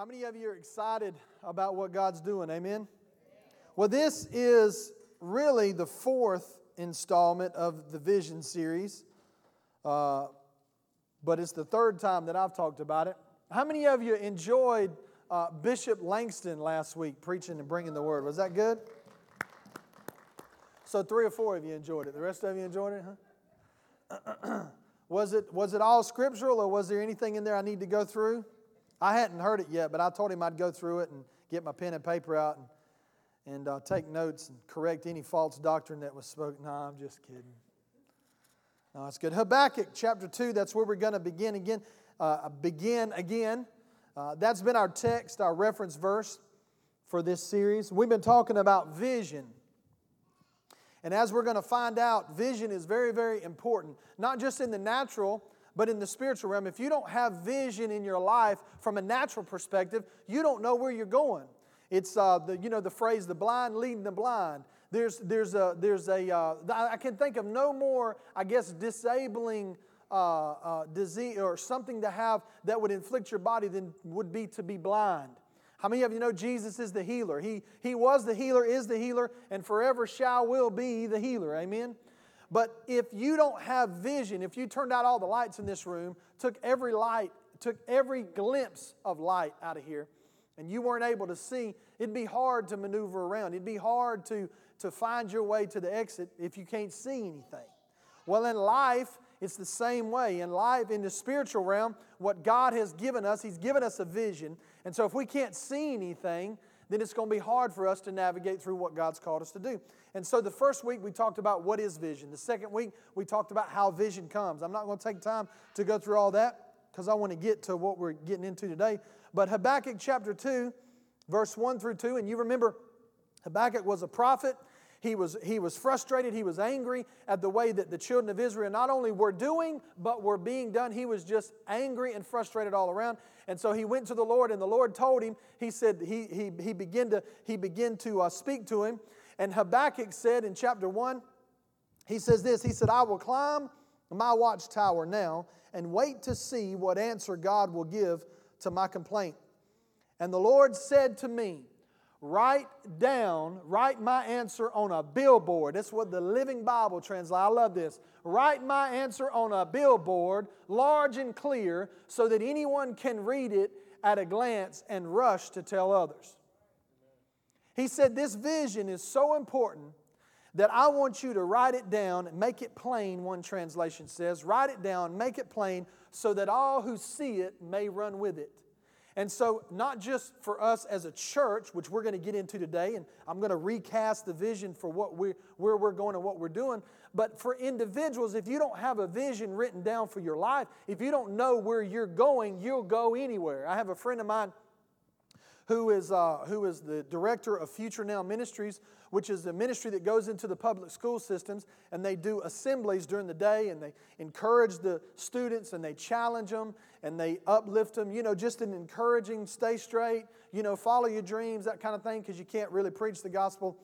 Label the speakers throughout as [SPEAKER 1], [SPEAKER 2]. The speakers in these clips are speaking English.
[SPEAKER 1] How many of you are excited about what God's doing? Amen? Well, this is really the fourth installment of the Vision series, uh, but it's the third time that I've talked about it. How many of you enjoyed uh, Bishop Langston last week preaching and bringing the word? Was that good? So, three or four of you enjoyed it. The rest of you enjoyed it, huh? was, it, was it all scriptural, or was there anything in there I need to go through? I hadn't heard it yet, but I told him I'd go through it and get my pen and paper out and, and uh, take notes and correct any false doctrine that was spoken. No, I'm just kidding. No, it's good. Habakkuk chapter 2, that's where we're going to begin again. Uh, begin again. Uh, that's been our text, our reference verse for this series. We've been talking about vision. And as we're going to find out, vision is very, very important, not just in the natural, but in the spiritual realm, if you don't have vision in your life from a natural perspective, you don't know where you're going. It's uh, the, you know the phrase "the blind leading the blind." There's there's a there's a uh, I can think of no more I guess disabling uh, uh, disease or something to have that would inflict your body than would be to be blind. How many of you know Jesus is the healer? He, he was the healer, is the healer, and forever shall will be the healer. Amen? But if you don't have vision, if you turned out all the lights in this room, took every light, took every glimpse of light out of here, and you weren't able to see, it'd be hard to maneuver around. It'd be hard to, to find your way to the exit if you can't see anything. Well, in life, it's the same way. In life, in the spiritual realm, what God has given us, He's given us a vision. And so if we can't see anything, then it's going to be hard for us to navigate through what God's called us to do. And so the first week we talked about what is vision. The second week we talked about how vision comes. I'm not going to take time to go through all that because I want to get to what we're getting into today. But Habakkuk chapter 2, verse 1 through 2, and you remember Habakkuk was a prophet. He was, he was frustrated. He was angry at the way that the children of Israel not only were doing, but were being done. He was just angry and frustrated all around. And so he went to the Lord, and the Lord told him, he said, he, he, he began to, he began to uh, speak to him. And Habakkuk said in chapter 1, he says this He said, I will climb my watchtower now and wait to see what answer God will give to my complaint. And the Lord said to me, Write down, write my answer on a billboard. That's what the Living Bible translates. I love this. Write my answer on a billboard, large and clear, so that anyone can read it at a glance and rush to tell others. He said, This vision is so important that I want you to write it down and make it plain, one translation says. Write it down, make it plain, so that all who see it may run with it. And so, not just for us as a church, which we're going to get into today, and I'm going to recast the vision for what we, where we're going and what we're doing, but for individuals, if you don't have a vision written down for your life, if you don't know where you're going, you'll go anywhere. I have a friend of mine who is, uh, who is the director of Future Now Ministries, which is a ministry that goes into the public school systems and they do assemblies during the day and they encourage the students and they challenge them and they uplift them. You know, just an encouraging, stay straight, you know, follow your dreams, that kind of thing, because you can't really preach the gospel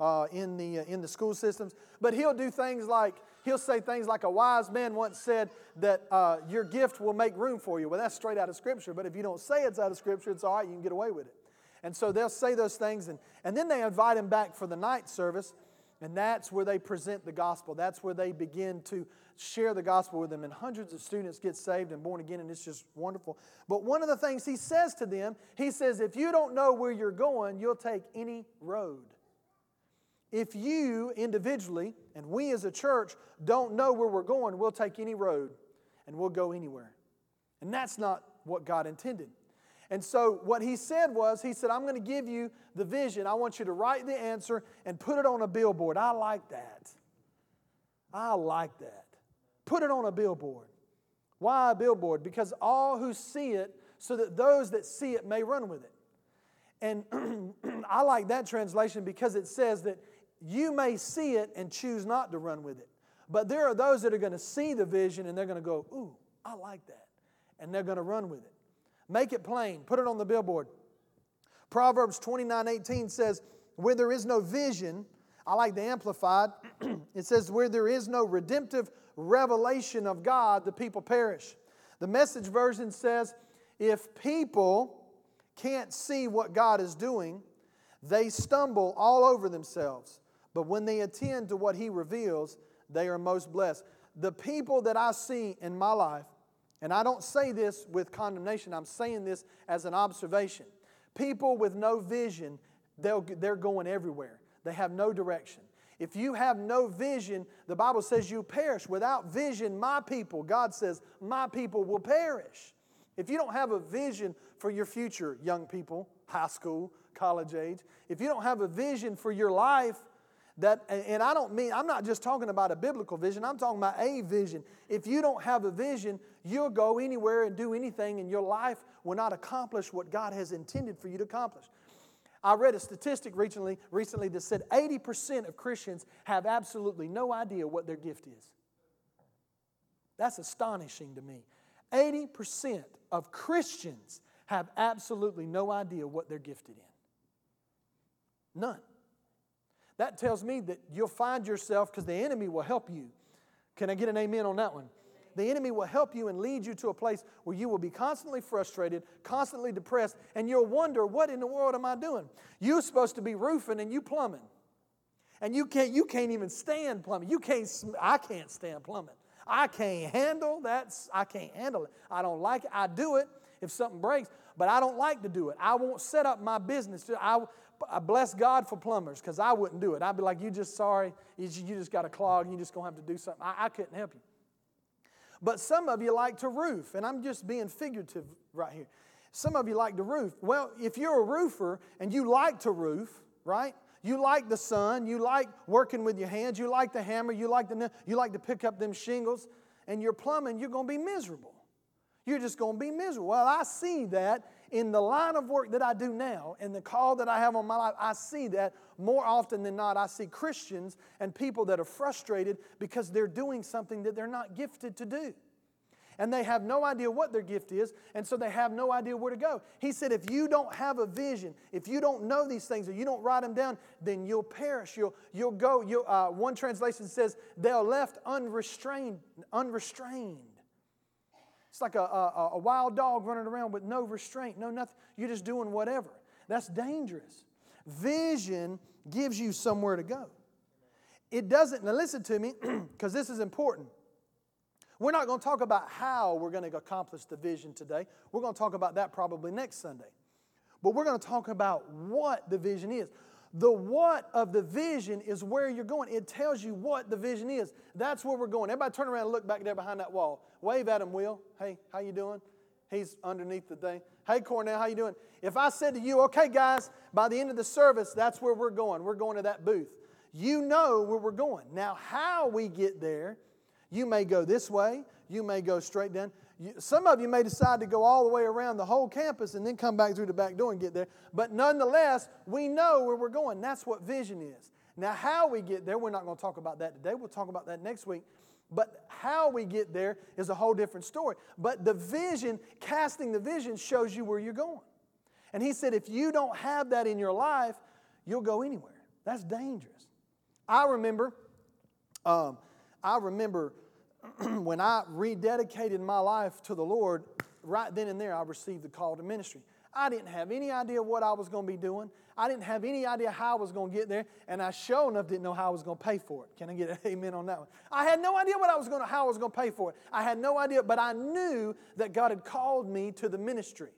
[SPEAKER 1] uh, in, the, uh, in the school systems. But he'll do things like, he'll say things like a wise man once said that uh, your gift will make room for you. Well, that's straight out of Scripture, but if you don't say it's out of Scripture, it's all right, you can get away with it. And so they'll say those things, and, and then they invite him back for the night service, and that's where they present the gospel. That's where they begin to share the gospel with them, and hundreds of students get saved and born again, and it's just wonderful. But one of the things he says to them, he says, if you don't know where you're going, you'll take any road. If you individually and we as a church don't know where we're going, we'll take any road and we'll go anywhere. And that's not what God intended. And so, what he said was, he said, I'm going to give you the vision. I want you to write the answer and put it on a billboard. I like that. I like that. Put it on a billboard. Why a billboard? Because all who see it, so that those that see it may run with it. And I like that translation because it says that you may see it and choose not to run with it. But there are those that are going to see the vision and they're going to go, Ooh, I like that. And they're going to run with it. Make it plain, put it on the billboard. Proverbs 29 18 says, Where there is no vision, I like the Amplified, it says, Where there is no redemptive revelation of God, the people perish. The message version says, If people can't see what God is doing, they stumble all over themselves. But when they attend to what He reveals, they are most blessed. The people that I see in my life, and I don't say this with condemnation, I'm saying this as an observation. People with no vision, they're going everywhere, they have no direction. If you have no vision, the Bible says you perish. Without vision, my people, God says, my people will perish. If you don't have a vision for your future, young people, high school, college age, if you don't have a vision for your life, that, and I don't mean, I'm not just talking about a biblical vision, I'm talking about a vision. If you don't have a vision, you'll go anywhere and do anything, and your life will not accomplish what God has intended for you to accomplish. I read a statistic recently, recently that said 80% of Christians have absolutely no idea what their gift is. That's astonishing to me. 80% of Christians have absolutely no idea what they're gifted in. None. That tells me that you'll find yourself because the enemy will help you. Can I get an amen on that one? The enemy will help you and lead you to a place where you will be constantly frustrated, constantly depressed, and you'll wonder, what in the world am I doing? You're supposed to be roofing and you plumbing. And you can't, you can't even stand plumbing. You can't, I can't stand plumbing. I can't handle that. I can't handle it. I don't like it. I do it if something breaks, but I don't like to do it. I won't set up my business. I, I bless God for plumbers because I wouldn't do it. I'd be like, you just sorry, you just got a clog, you just gonna have to do something. I, I couldn't help you. But some of you like to roof, and I'm just being figurative right here. Some of you like to roof. Well, if you're a roofer and you like to roof, right? You like the sun, you like working with your hands, you like the hammer, you like the you like to pick up them shingles, and you're plumbing, you're going to be miserable. You're just going to be miserable. Well, I see that in the line of work that I do now and the call that I have on my life, I see that more often than not. I see Christians and people that are frustrated because they're doing something that they're not gifted to do. And they have no idea what their gift is, and so they have no idea where to go. He said, if you don't have a vision, if you don't know these things, or you don't write them down, then you'll perish. You'll, you'll go. You'll, uh, one translation says, they're left unrestrained. unrestrained. It's like a, a, a wild dog running around with no restraint, no nothing. You're just doing whatever. That's dangerous. Vision gives you somewhere to go. It doesn't, now listen to me, because this is important. We're not going to talk about how we're going to accomplish the vision today. We're going to talk about that probably next Sunday. But we're going to talk about what the vision is. The what of the vision is where you're going. It tells you what the vision is. That's where we're going. Everybody turn around and look back there behind that wall. Wave at him, Will. Hey, how you doing? He's underneath the thing. Hey, Cornell, how you doing? If I said to you, okay, guys, by the end of the service, that's where we're going. We're going to that booth. You know where we're going. Now, how we get there, you may go this way. You may go straight down. You, some of you may decide to go all the way around the whole campus and then come back through the back door and get there. But nonetheless, we know where we're going. That's what vision is. Now, how we get there, we're not going to talk about that today. We'll talk about that next week. But how we get there is a whole different story. But the vision, casting the vision, shows you where you're going. And he said, if you don't have that in your life, you'll go anywhere. That's dangerous. I remember, um, I remember when I rededicated my life to the Lord, right then and there, I received the call to ministry. I didn't have any idea what I was going to be doing. I didn't have any idea how I was going to get there, and I sure enough didn't know how I was going to pay for it. Can I get an amen on that one? I had no idea what I was going to, how I was going to pay for it. I had no idea, but I knew that God had called me to the ministry.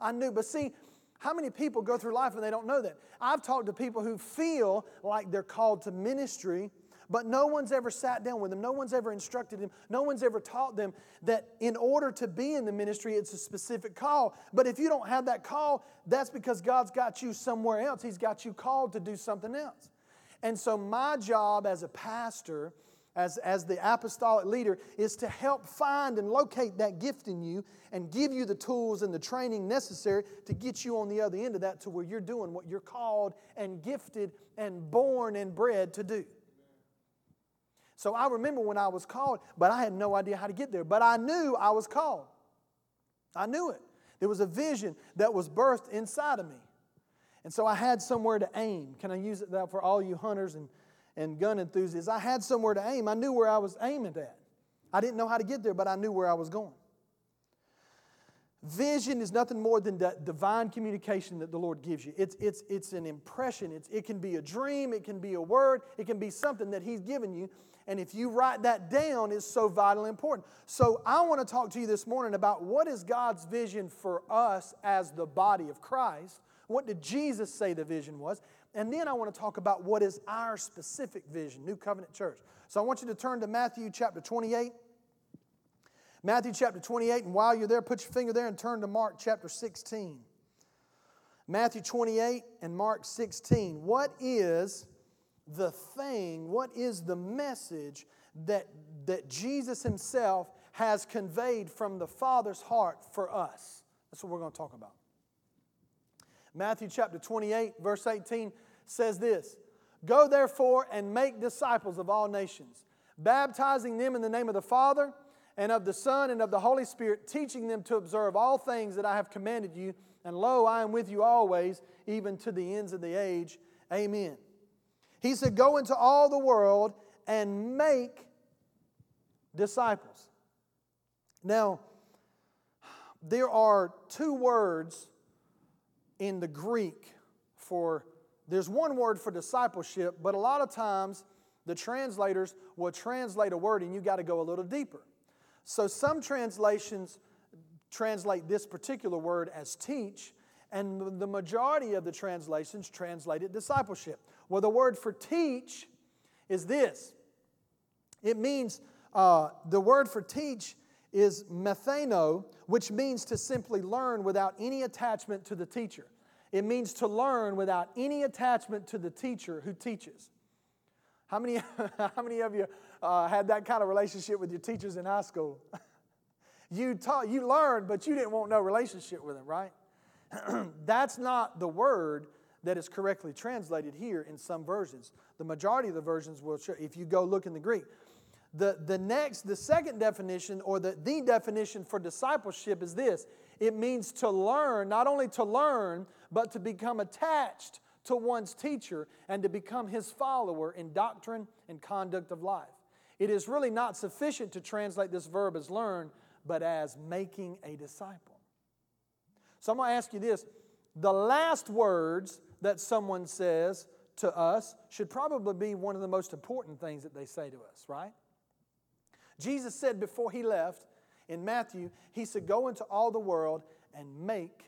[SPEAKER 1] I knew, but see, how many people go through life and they don't know that? I've talked to people who feel like they're called to ministry, but no one's ever sat down with them. No one's ever instructed them. No one's ever taught them that in order to be in the ministry, it's a specific call. But if you don't have that call, that's because God's got you somewhere else. He's got you called to do something else. And so, my job as a pastor, as, as the apostolic leader, is to help find and locate that gift in you and give you the tools and the training necessary to get you on the other end of that to where you're doing what you're called and gifted and born and bred to do. So I remember when I was called, but I had no idea how to get there. But I knew I was called. I knew it. There was a vision that was birthed inside of me. And so I had somewhere to aim. Can I use it for all you hunters and, and gun enthusiasts? I had somewhere to aim. I knew where I was aiming at. I didn't know how to get there, but I knew where I was going. Vision is nothing more than that divine communication that the Lord gives you. It's, it's, it's an impression. It's, it can be a dream, it can be a word, it can be something that He's given you. And if you write that down, it's so vitally important. So I want to talk to you this morning about what is God's vision for us as the body of Christ. What did Jesus say the vision was? And then I want to talk about what is our specific vision, New Covenant Church. So I want you to turn to Matthew chapter 28. Matthew chapter 28, and while you're there, put your finger there and turn to Mark chapter 16. Matthew 28 and Mark 16. What is the thing, what is the message that, that Jesus Himself has conveyed from the Father's heart for us? That's what we're going to talk about. Matthew chapter 28, verse 18 says this Go therefore and make disciples of all nations, baptizing them in the name of the Father and of the Son and of the Holy Spirit, teaching them to observe all things that I have commanded you. And lo, I am with you always, even to the ends of the age. Amen. He said, Go into all the world and make disciples. Now, there are two words in the Greek for, there's one word for discipleship, but a lot of times the translators will translate a word and you got to go a little deeper. So some translations translate this particular word as teach, and the majority of the translations translate it discipleship. Well, the word for teach is this it means, uh, the word for teach is methano, which means to simply learn without any attachment to the teacher. It means to learn without any attachment to the teacher who teaches. How many, how many of you uh, had that kind of relationship with your teachers in high school? you taught, you learned, but you didn't want no relationship with them, right? That's not the word that is correctly translated here in some versions. The majority of the versions will show, if you go look in the Greek. The, the next, the second definition, or the, the definition for discipleship is this it means to learn, not only to learn, but to become attached to one's teacher and to become his follower in doctrine and conduct of life. It is really not sufficient to translate this verb as learn, but as making a disciple. So I'm going to ask you this the last words that someone says to us should probably be one of the most important things that they say to us, right? Jesus said before he left in Matthew, he said, Go into all the world and make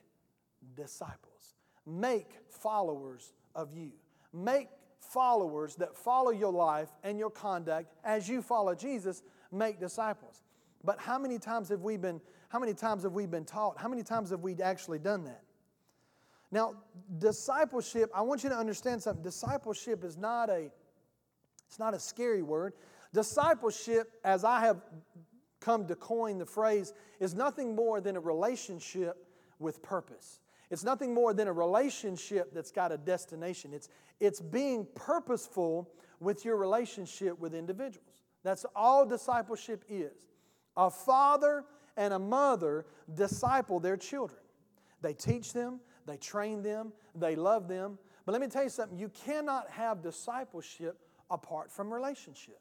[SPEAKER 1] disciples. Make followers of you. Make followers that follow your life and your conduct as you follow Jesus, make disciples. But how many times have we been how many times have we been taught? How many times have we actually done that? Now, discipleship, I want you to understand something. Discipleship is not a it's not a scary word. Discipleship, as I have come to coin the phrase, is nothing more than a relationship with purpose. It's nothing more than a relationship that's got a destination. It's, it's being purposeful with your relationship with individuals. That's all discipleship is. A father and a mother disciple their children. They teach them, they train them, they love them. But let me tell you something you cannot have discipleship apart from relationship.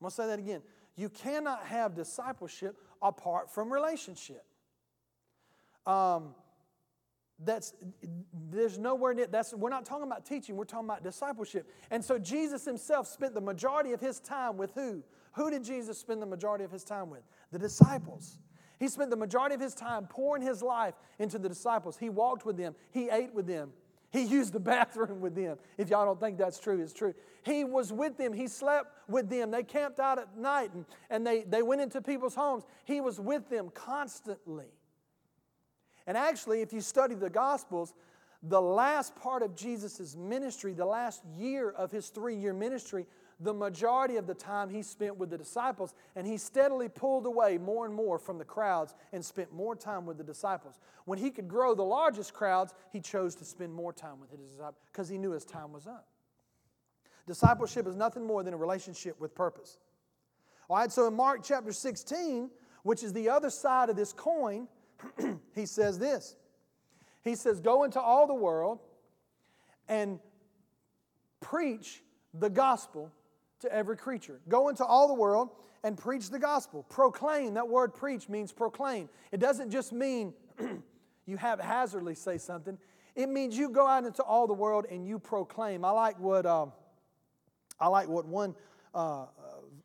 [SPEAKER 1] I'm going to say that again. You cannot have discipleship apart from relationship. Um, that's there's nowhere near that's we're not talking about teaching we're talking about discipleship and so jesus himself spent the majority of his time with who who did jesus spend the majority of his time with? The disciples. He spent the majority of his time pouring his life into the disciples. He walked with them. He ate with them. He used the bathroom with them. If y'all don't think that's true it's true. He was with them. He slept with them. They camped out at night and, and they, they went into people's homes. He was with them constantly. And actually, if you study the Gospels, the last part of Jesus' ministry, the last year of his three year ministry, the majority of the time he spent with the disciples, and he steadily pulled away more and more from the crowds and spent more time with the disciples. When he could grow the largest crowds, he chose to spend more time with his disciples because he knew his time was up. Discipleship is nothing more than a relationship with purpose. All right, so in Mark chapter 16, which is the other side of this coin, he says this He says, Go into all the world and preach the gospel to every creature. Go into all the world and preach the gospel. Proclaim, that word preach means proclaim. It doesn't just mean you haphazardly say something, it means you go out into all the world and you proclaim. I like what, uh, I like what one uh, uh,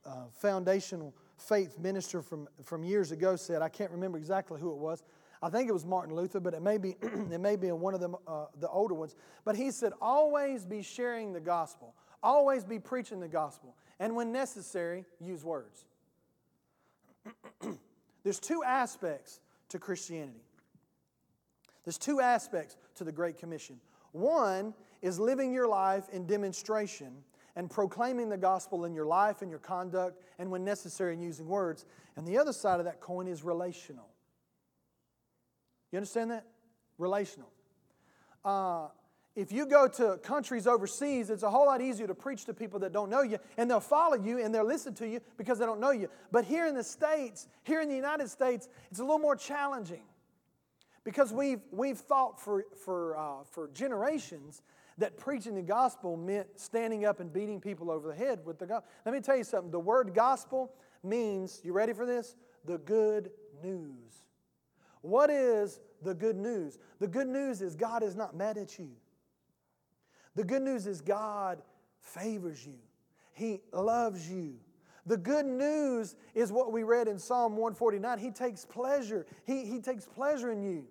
[SPEAKER 1] uh, foundational faith minister from, from years ago said. I can't remember exactly who it was. I think it was Martin Luther, but it may be, it may be one of the, uh, the older ones. But he said, always be sharing the gospel, always be preaching the gospel, and when necessary, use words. There's two aspects to Christianity. There's two aspects to the Great Commission. One is living your life in demonstration and proclaiming the gospel in your life and your conduct, and when necessary, in using words. And the other side of that coin is relational. You understand that? Relational. Uh, if you go to countries overseas, it's a whole lot easier to preach to people that don't know you, and they'll follow you and they'll listen to you because they don't know you. But here in the States, here in the United States, it's a little more challenging because we've, we've thought for, for, uh, for generations that preaching the gospel meant standing up and beating people over the head with the gospel. Let me tell you something the word gospel means, you ready for this? The good news. What is the good news? The good news is God is not mad at you. The good news is God favors you, He loves you. The good news is what we read in Psalm 149. He takes pleasure. He, he takes pleasure in you.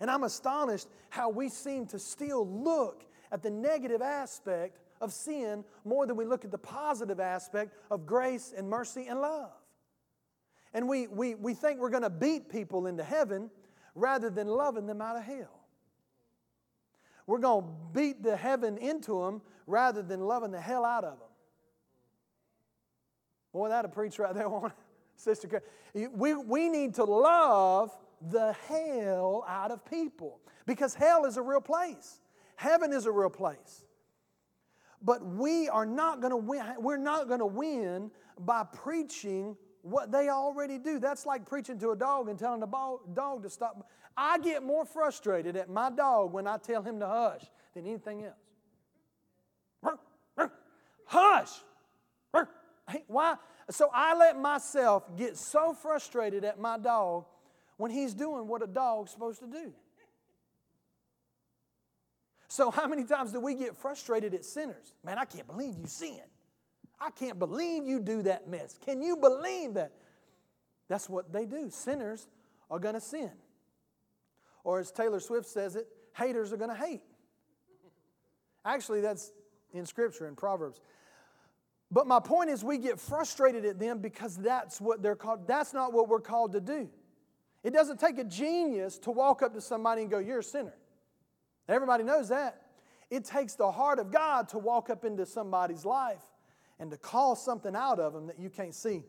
[SPEAKER 1] And I'm astonished how we seem to still look at the negative aspect of sin more than we look at the positive aspect of grace and mercy and love. And we, we, we think we're going to beat people into heaven rather than loving them out of hell. We're going to beat the heaven into them rather than loving the hell out of them. Boy, that'll preach right there, one Sister, we, we need to love the hell out of people because hell is a real place. Heaven is a real place. But we are not going to win. We're not going to win by preaching what they already do. That's like preaching to a dog and telling the dog to stop. I get more frustrated at my dog when I tell him to hush than anything else. Hush! Why? So I let myself get so frustrated at my dog when he's doing what a dog's supposed to do. So, how many times do we get frustrated at sinners? Man, I can't believe you sin. I can't believe you do that mess. Can you believe that? That's what they do. Sinners are going to sin. Or as Taylor Swift says it, haters are going to hate. Actually, that's in Scripture, in Proverbs. But my point is, we get frustrated at them because that's what they're called. That's not what we're called to do. It doesn't take a genius to walk up to somebody and go, You're a sinner. Everybody knows that. It takes the heart of God to walk up into somebody's life and to call something out of them that you can't see.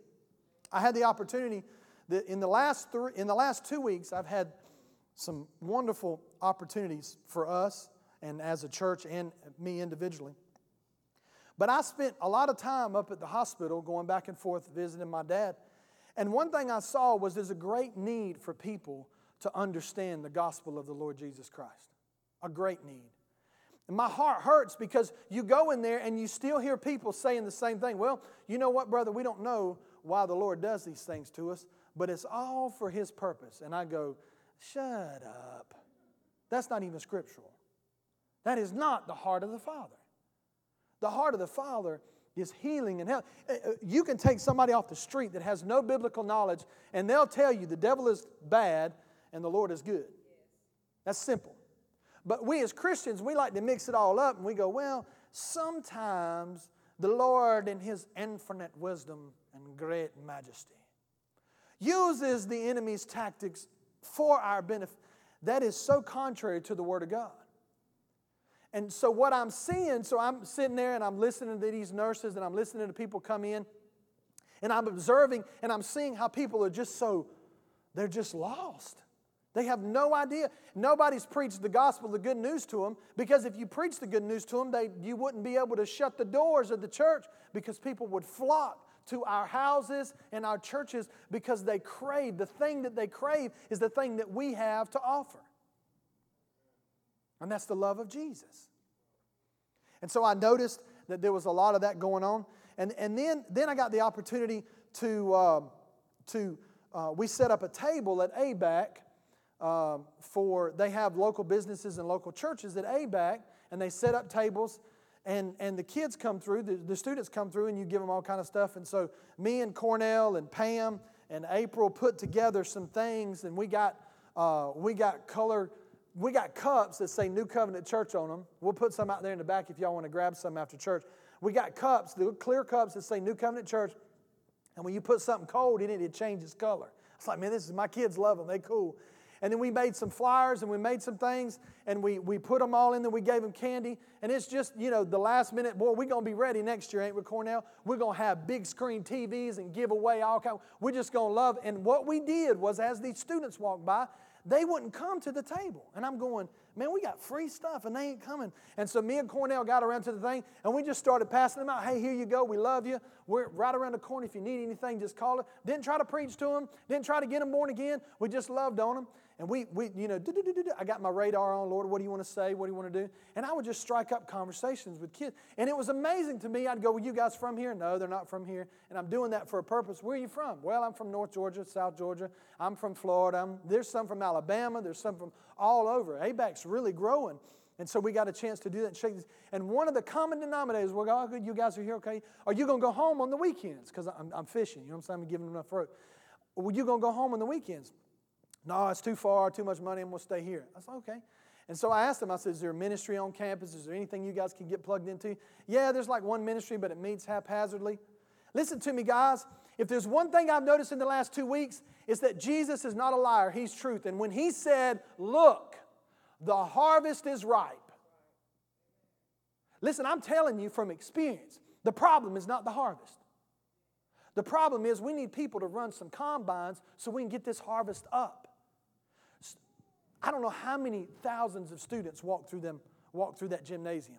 [SPEAKER 1] I had the opportunity that in the last three, in the last two weeks, I've had some wonderful opportunities for us and as a church and me individually. But I spent a lot of time up at the hospital going back and forth visiting my dad. And one thing I saw was there's a great need for people to understand the gospel of the Lord Jesus Christ. A great need. And my heart hurts because you go in there and you still hear people saying the same thing. Well, you know what, brother? We don't know why the Lord does these things to us, but it's all for His purpose. And I go, shut up. That's not even scriptural. That is not the heart of the Father. The heart of the Father is healing and health. Uh, uh, you can take somebody off the street that has no biblical knowledge, and they'll tell you the devil is bad and the Lord is good. That's simple. But we as Christians, we like to mix it all up and we go, well, sometimes the Lord, in His infinite wisdom and great majesty, uses the enemy's tactics for our benefit. That is so contrary to the Word of God. And so, what I'm seeing, so I'm sitting there and I'm listening to these nurses and I'm listening to people come in and I'm observing and I'm seeing how people are just so, they're just lost. They have no idea. Nobody's preached the gospel, the good news to them, because if you preach the good news to them, they, you wouldn't be able to shut the doors of the church because people would flock to our houses and our churches because they crave. The thing that they crave is the thing that we have to offer. And that's the love of Jesus. And so I noticed that there was a lot of that going on. And, and then, then I got the opportunity to, uh, to uh, we set up a table at ABAC uh, for, they have local businesses and local churches at ABAC, and they set up tables and, and the kids come through, the, the students come through, and you give them all kind of stuff. And so me and Cornell and Pam and April put together some things, and we got uh, we got color we got cups that say New Covenant Church on them. We'll put some out there in the back if y'all want to grab some after church. We got cups, the clear cups that say New Covenant Church, and when you put something cold in it, it changes color. It's like, man, this is my kids love them. They cool. And then we made some flyers and we made some things and we, we put them all in there. We gave them candy. And it's just, you know, the last minute, boy, we're going to be ready next year, ain't we, Cornell? We're going to have big screen TVs and give away all kind. We're just going to love. And what we did was as these students walked by, they wouldn't come to the table. And I'm going, man, we got free stuff and they ain't coming. And so me and Cornell got around to the thing and we just started passing them out. Hey, here you go. We love you. We're right around the corner. If you need anything, just call it. Didn't try to preach to them, didn't try to get them born again. We just loved on them. And we, we you know, I got my radar on, Lord, what do you want to say? What do you want to do? And I would just strike up conversations with kids. And it was amazing to me. I'd go, Well, you guys from here? No, they're not from here. And I'm doing that for a purpose. Where are you from? Well, I'm from North Georgia, South Georgia. I'm from Florida. I'm, there's some from Alabama. There's some from all over. ABAC's really growing. And so we got a chance to do that and shake this. And one of the common denominators, well, oh, good, you guys are here, okay? Are you going to go home on the weekends? Because I'm, I'm, fishing, you know what I'm saying? I'm giving them enough rope. Well, you going to go home on the weekends? No, it's too far, too much money, I'm going to stay here. I said, okay. And so I asked them, I said, is there a ministry on campus? Is there anything you guys can get plugged into? Yeah, there's like one ministry, but it meets haphazardly. Listen to me, guys. If there's one thing I've noticed in the last two weeks, it's that Jesus is not a liar, He's truth. And when He said, Look, the harvest is ripe. Listen, I'm telling you from experience, the problem is not the harvest. The problem is we need people to run some combines so we can get this harvest up. I don't know how many thousands of students walk through them, walk through that gymnasium.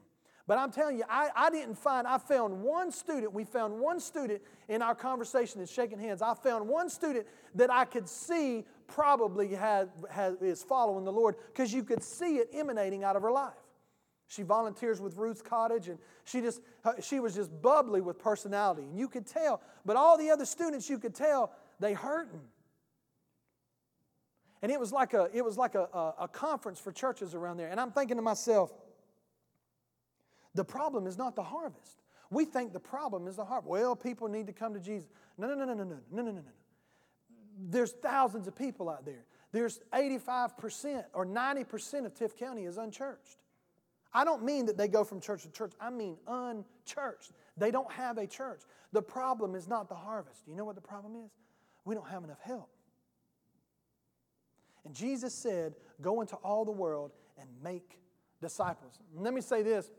[SPEAKER 1] But I'm telling you, I, I didn't find, I found one student, we found one student in our conversation and shaking hands. I found one student that I could see probably had, had, is following the Lord because you could see it emanating out of her life. She volunteers with Ruth's Cottage and she just uh, she was just bubbly with personality. And you could tell, but all the other students you could tell they hurting. And it was like a, it was like a, a, a conference for churches around there. And I'm thinking to myself, the problem is not the harvest. We think the problem is the harvest. Well, people need to come to Jesus. No, no, no, no, no, no, no, no, no, no. There's thousands of people out there. There's 85% or 90% of Tift County is unchurched. I don't mean that they go from church to church. I mean unchurched. They don't have a church. The problem is not the harvest. You know what the problem is? We don't have enough help. And Jesus said, Go into all the world and make disciples. Let me say this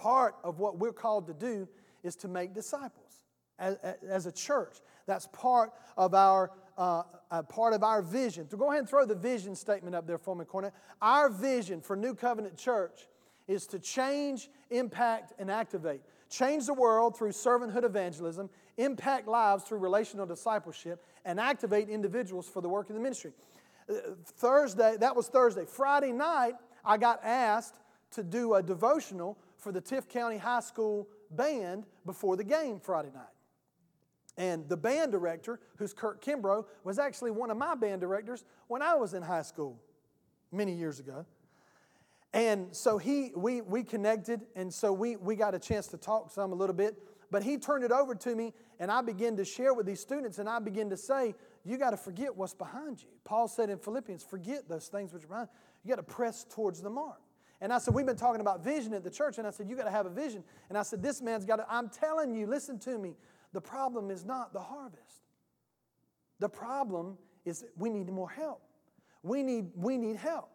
[SPEAKER 1] part of what we're called to do is to make disciples as, as a church. That's part of our uh, part of our vision. So go ahead and throw the vision statement up there for me, Cornell. Our vision for New Covenant Church is to change, impact, and activate. Change the world through servanthood evangelism, impact lives through relational discipleship, and activate individuals for the work of the ministry. Thursday, that was Thursday. Friday night, I got asked to do a devotional for the Tift County High School band before the game Friday night. And the band director, who's Kurt Kimbrough, was actually one of my band directors when I was in high school many years ago. And so he, we, we connected, and so we, we got a chance to talk some a little bit. But he turned it over to me, and I began to share with these students, and I began to say, you got to forget what's behind you. Paul said in Philippians, forget those things which are behind. you. You got to press towards the mark. And I said, We've been talking about vision at the church. And I said, You got to have a vision. And I said, This man's got to, I'm telling you, listen to me. The problem is not the harvest. The problem is we need more help. We need, we need help.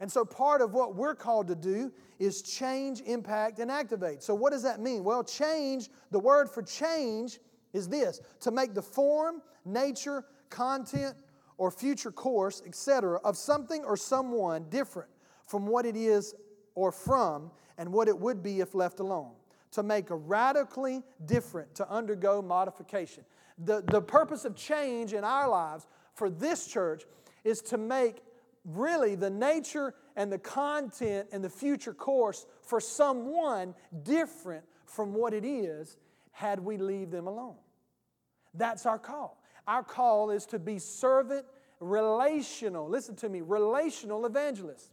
[SPEAKER 1] And so part of what we're called to do is change, impact, and activate. So what does that mean? Well, change, the word for change is this to make the form, nature, content, or future course, etc., of something or someone different from what it is or from and what it would be if left alone. To make a radically different, to undergo modification. The, the purpose of change in our lives for this church is to make really the nature and the content and the future course for someone different from what it is had we leave them alone. That's our call. Our call is to be servant, relational. Listen to me, relational evangelists.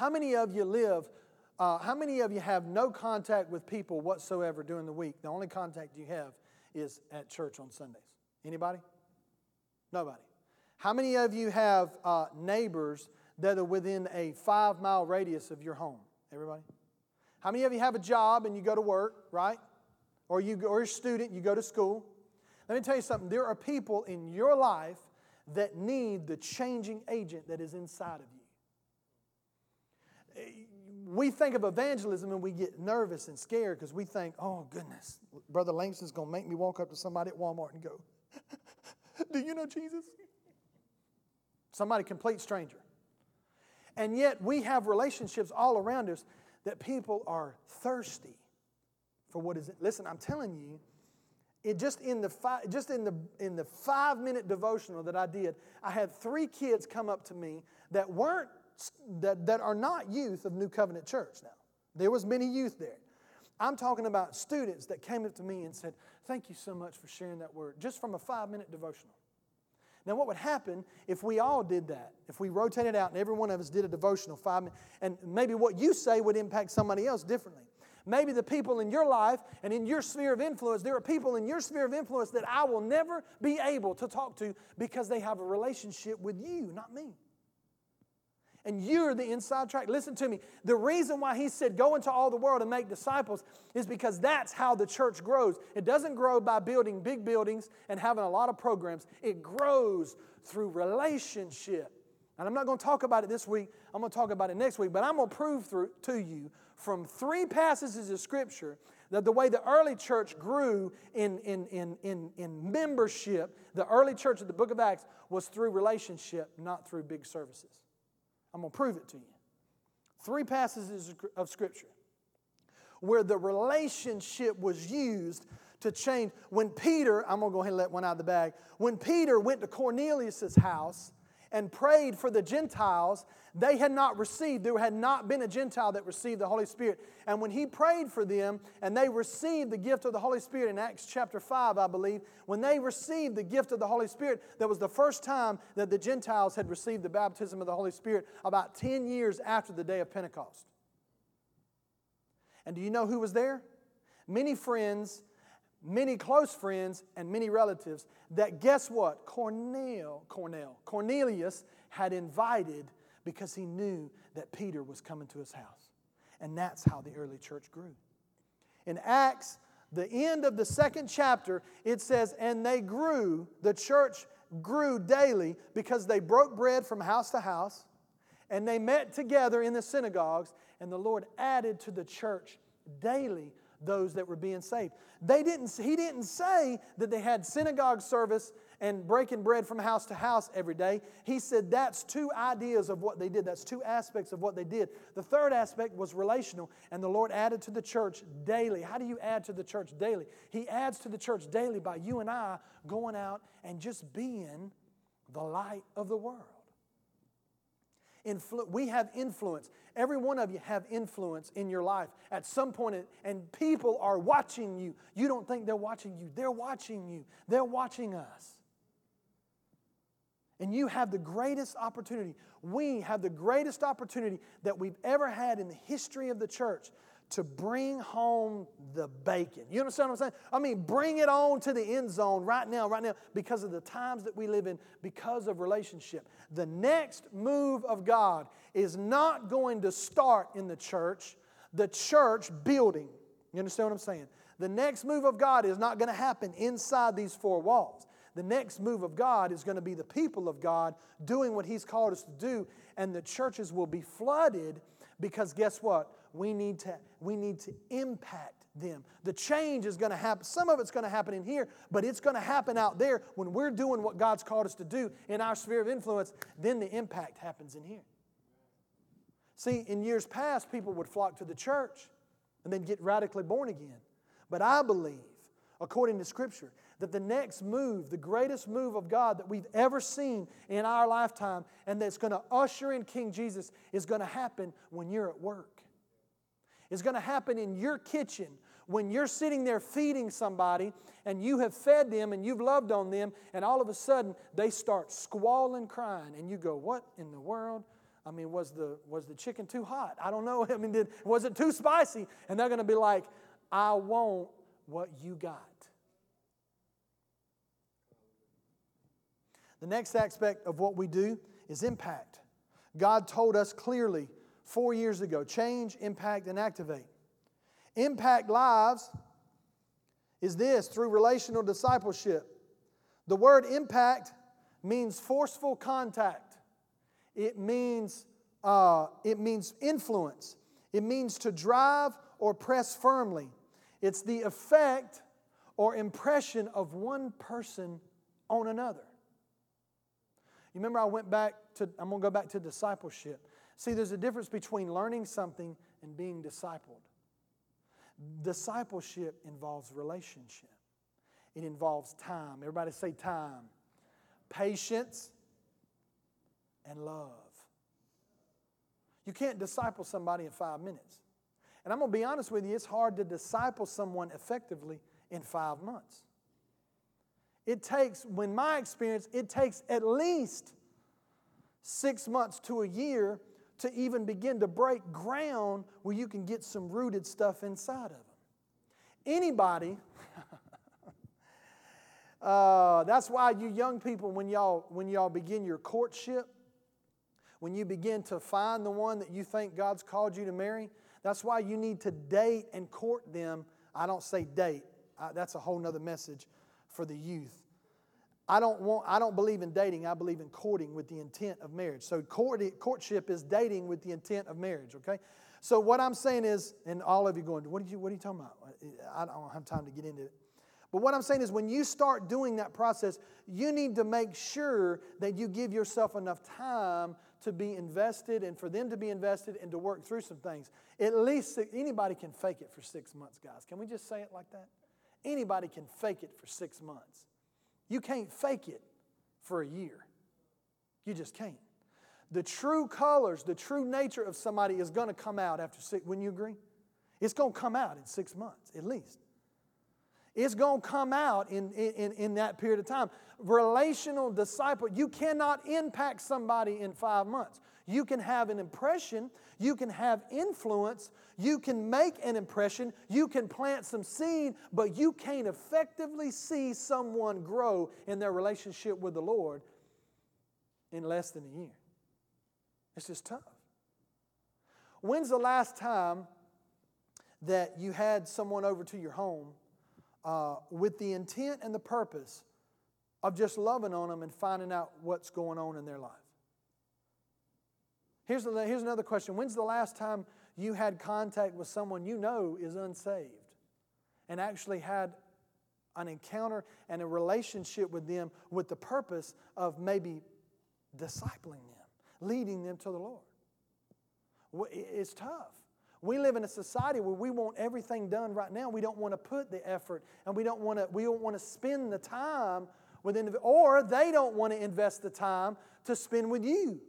[SPEAKER 1] How many of you live? Uh, how many of you have no contact with people whatsoever during the week? The only contact you have is at church on Sundays. Anybody? Nobody. How many of you have uh, neighbors that are within a five mile radius of your home? Everybody? How many of you have a job and you go to work, right? Or, you, or you're a student, you go to school? Let me tell you something. There are people in your life that need the changing agent that is inside of you. We think of evangelism and we get nervous and scared because we think, oh, goodness, Brother Langston's going to make me walk up to somebody at Walmart and go, Do you know Jesus? Somebody complete stranger. And yet we have relationships all around us that people are thirsty for what is it. Listen, I'm telling you, it just in the just in the in the five minute devotional that I did, I had three kids come up to me that weren't that, that are not youth of New Covenant Church now. There was many youth there. I'm talking about students that came up to me and said, Thank you so much for sharing that word, just from a five minute devotional. Now, what would happen if we all did that? If we rotated out and every one of us did a devotional five minutes, and maybe what you say would impact somebody else differently. Maybe the people in your life and in your sphere of influence, there are people in your sphere of influence that I will never be able to talk to because they have a relationship with you, not me. And you're the inside track. Listen to me. The reason why he said, Go into all the world and make disciples is because that's how the church grows. It doesn't grow by building big buildings and having a lot of programs, it grows through relationship. And I'm not going to talk about it this week, I'm going to talk about it next week, but I'm going to prove through, to you from three passages of Scripture that the way the early church grew in, in, in, in, in membership, the early church of the book of Acts, was through relationship, not through big services. I'm going to prove it to you. Three passages of Scripture where the relationship was used to change. When Peter, I'm going to go ahead and let one out of the bag. When Peter went to Cornelius' house and prayed for the Gentiles, they had not received, there had not been a Gentile that received the Holy Spirit. And when he prayed for them and they received the gift of the Holy Spirit in Acts chapter 5, I believe, when they received the gift of the Holy Spirit, that was the first time that the Gentiles had received the baptism of the Holy Spirit about 10 years after the day of Pentecost. And do you know who was there? Many friends many close friends and many relatives that guess what? Cornel cornel cornelius had invited because he knew that peter was coming to his house. And that's how the early church grew. In acts the end of the second chapter it says and they grew the church grew daily because they broke bread from house to house and they met together in the synagogues and the lord added to the church daily those that were being saved. They didn't, he didn't say that they had synagogue service and breaking bread from house to house every day. He said that's two ideas of what they did. That's two aspects of what they did. The third aspect was relational, and the Lord added to the church daily. How do you add to the church daily? He adds to the church daily by you and I going out and just being the light of the world. Influ- we have influence. Every one of you have influence in your life at some point, and people are watching you. You don't think they're watching you, they're watching you, they're watching us. And you have the greatest opportunity. We have the greatest opportunity that we've ever had in the history of the church to bring home the bacon. You understand what I'm saying? I mean, bring it on to the end zone right now, right now, because of the times that we live in, because of relationship. The next move of God is not going to start in the church, the church building. You understand what I'm saying? The next move of God is not going to happen inside these four walls. The next move of God is going to be the people of God doing what He's called us to do, and the churches will be flooded because guess what? We need to, we need to impact them. The change is going to happen. Some of it's going to happen in here, but it's going to happen out there when we're doing what God's called us to do in our sphere of influence. Then the impact happens in here. See, in years past, people would flock to the church and then get radically born again. But I believe, according to Scripture, that the next move, the greatest move of God that we've ever seen in our lifetime, and that's going to usher in King Jesus, is going to happen when you're at work. It's going to happen in your kitchen when you're sitting there feeding somebody and you have fed them and you've loved on them, and all of a sudden they start squalling, crying, and you go, What in the world? I mean, was the, was the chicken too hot? I don't know. I mean, did, was it too spicy? And they're going to be like, I want what you got. The next aspect of what we do is impact. God told us clearly four years ago change, impact, and activate. Impact lives is this through relational discipleship. The word impact means forceful contact, it means, uh, it means influence, it means to drive or press firmly. It's the effect or impression of one person on another. You remember I went back to, I'm going to go back to discipleship. See, there's a difference between learning something and being discipled. Discipleship involves relationship, it involves time. Everybody say time, patience, and love. You can't disciple somebody in five minutes. And I'm going to be honest with you, it's hard to disciple someone effectively in five months. It takes, when my experience, it takes at least six months to a year to even begin to break ground where you can get some rooted stuff inside of them. Anybody, uh, that's why you young people, when y'all, when y'all begin your courtship, when you begin to find the one that you think God's called you to marry, that's why you need to date and court them. I don't say date, I, that's a whole nother message for the youth. I don't, want, I don't believe in dating, I believe in courting with the intent of marriage. So, court, courtship is dating with the intent of marriage, okay? So, what I'm saying is, and all of you going, what are you, what are you talking about? I don't have time to get into it. But what I'm saying is, when you start doing that process, you need to make sure that you give yourself enough time to be invested and for them to be invested and to work through some things. At least anybody can fake it for six months, guys. Can we just say it like that? Anybody can fake it for six months. You can't fake it for a year. You just can't. The true colors, the true nature of somebody is going to come out after six. Wouldn't you agree? It's going to come out in six months at least. It's going to come out in, in, in that period of time. Relational disciple, you cannot impact somebody in five months. You can have an impression, you can have influence, you can make an impression, you can plant some seed, but you can't effectively see someone grow in their relationship with the Lord in less than a year. It's just tough. When's the last time that you had someone over to your home uh, with the intent and the purpose of just loving on them and finding out what's going on in their life. Here's, the, here's another question When's the last time you had contact with someone you know is unsaved and actually had an encounter and a relationship with them with the purpose of maybe discipling them, leading them to the Lord? It's tough. We live in a society where we want everything done right now. We don't want to put the effort and we don't want to, we don't want to spend the time with individuals, or they don't want to invest the time to spend with you.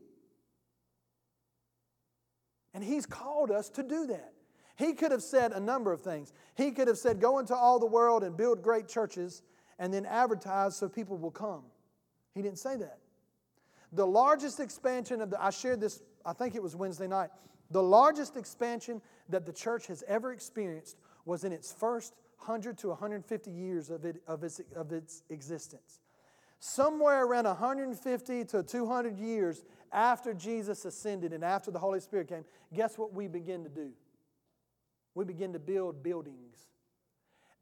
[SPEAKER 1] And He's called us to do that. He could have said a number of things. He could have said, Go into all the world and build great churches and then advertise so people will come. He didn't say that. The largest expansion of the, I shared this, I think it was Wednesday night. The largest expansion that the church has ever experienced was in its first 100 to 150 years of, it, of, its, of its existence. Somewhere around 150 to 200 years after Jesus ascended and after the Holy Spirit came, guess what we begin to do? We begin to build buildings.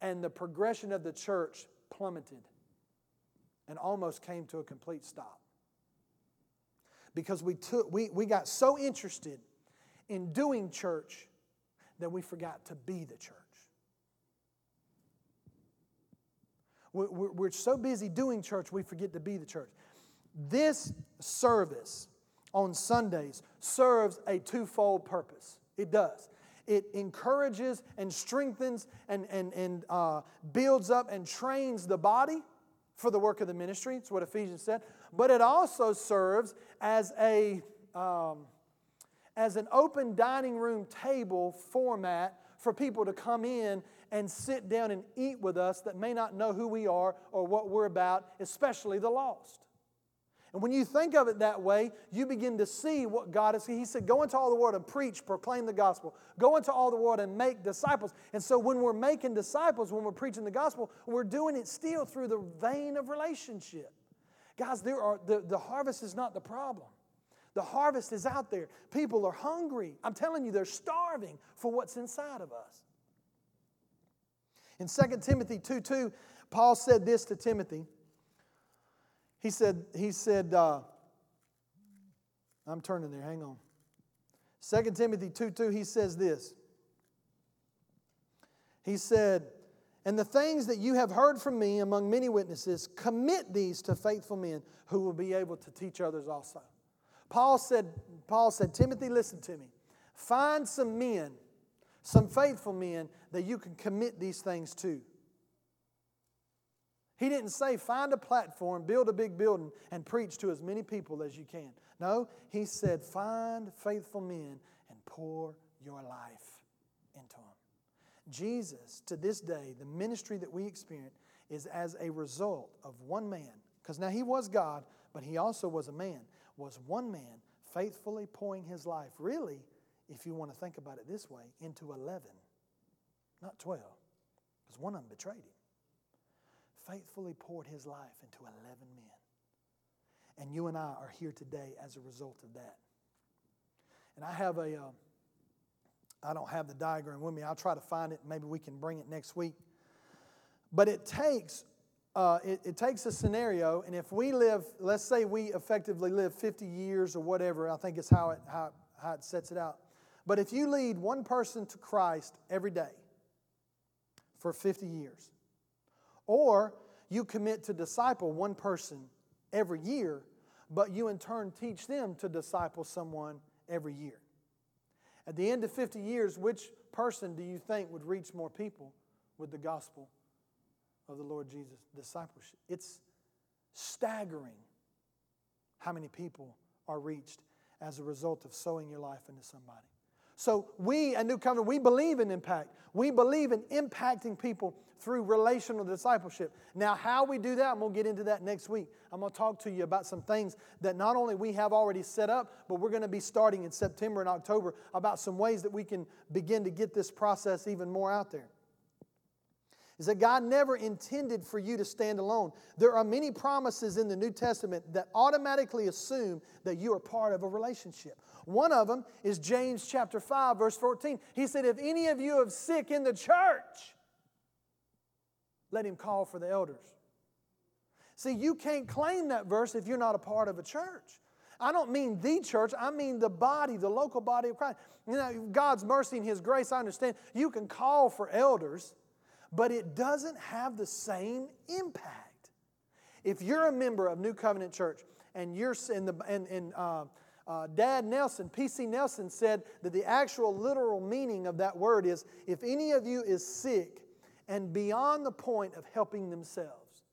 [SPEAKER 1] And the progression of the church plummeted and almost came to a complete stop. Because we, took, we, we got so interested in doing church that we forgot to be the church. We're so busy doing church, we forget to be the church. This service on Sundays serves a twofold purpose. It does. it encourages and strengthens and, and, and uh, builds up and trains the body for the work of the ministry. It's what Ephesians said. But it also serves as a um, as an open dining room table format for people to come in and sit down and eat with us that may not know who we are or what we're about, especially the lost. And when you think of it that way, you begin to see what God is. He said, Go into all the world and preach, proclaim the gospel. Go into all the world and make disciples. And so when we're making disciples, when we're preaching the gospel, we're doing it still through the vein of relationship. Guys, there are, the, the harvest is not the problem. The harvest is out there. People are hungry. I'm telling you, they're starving for what's inside of us. In 2 Timothy 2 2, Paul said this to Timothy. He said, he said, uh, I'm turning there, hang on. 2 Timothy 2 2, he says this. He said, And the things that you have heard from me among many witnesses, commit these to faithful men who will be able to teach others also. Paul said, Paul said, Timothy, listen to me. Find some men, some faithful men that you can commit these things to. He didn't say find a platform, build a big building, and preach to as many people as you can. No, he said find faithful men and pour your life into them. Jesus, to this day, the ministry that we experience is as a result of one man. Because now he was God, but he also was a man, was one man faithfully pouring his life, really, if you want to think about it this way, into 11, not 12, because one of them betrayed him faithfully poured his life into 11 men. And you and I are here today as a result of that. And I have a, uh, I don't have the diagram with me. I'll try to find it. Maybe we can bring it next week. But it takes, uh, it, it takes a scenario, and if we live, let's say we effectively live 50 years or whatever, I think it's how it, how, how it sets it out. But if you lead one person to Christ every day for 50 years, or you commit to disciple one person every year, but you in turn teach them to disciple someone every year. At the end of 50 years, which person do you think would reach more people with the gospel of the Lord Jesus discipleship? It's staggering how many people are reached as a result of sowing your life into somebody. So, we at New Covenant, we believe in impact. We believe in impacting people through relational discipleship. Now, how we do that, I'm going to get into that next week. I'm going to talk to you about some things that not only we have already set up, but we're going to be starting in September and October about some ways that we can begin to get this process even more out there is that God never intended for you to stand alone. There are many promises in the New Testament that automatically assume that you are part of a relationship. One of them is James chapter 5 verse 14. He said if any of you are sick in the church, let him call for the elders. See, you can't claim that verse if you're not a part of a church. I don't mean the church, I mean the body, the local body of Christ. You know, God's mercy and His grace, I understand. You can call for elders, but it doesn't have the same impact. If you're a member of New Covenant Church and you're in the and, and uh, uh, Dad Nelson, P.C. Nelson said that the actual literal meaning of that word is if any of you is sick and beyond the point of helping themselves,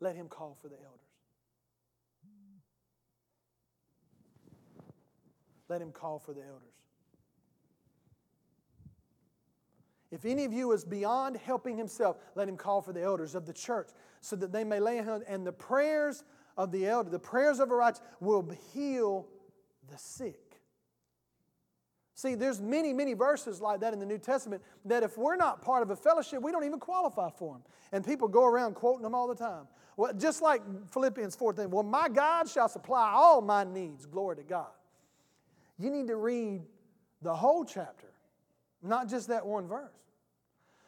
[SPEAKER 1] let him call for the elders. Let him call for the elders. If any of you is beyond helping himself, let him call for the elders of the church so that they may lay hands and the prayers of the elder, the prayers of a righteous will heal the sick. See, there's many, many verses like that in the New Testament that if we're not part of a fellowship, we don't even qualify for them. And people go around quoting them all the time. Well, just like Philippians 14, well, my God shall supply all my needs. Glory to God. You need to read the whole chapter, not just that one verse.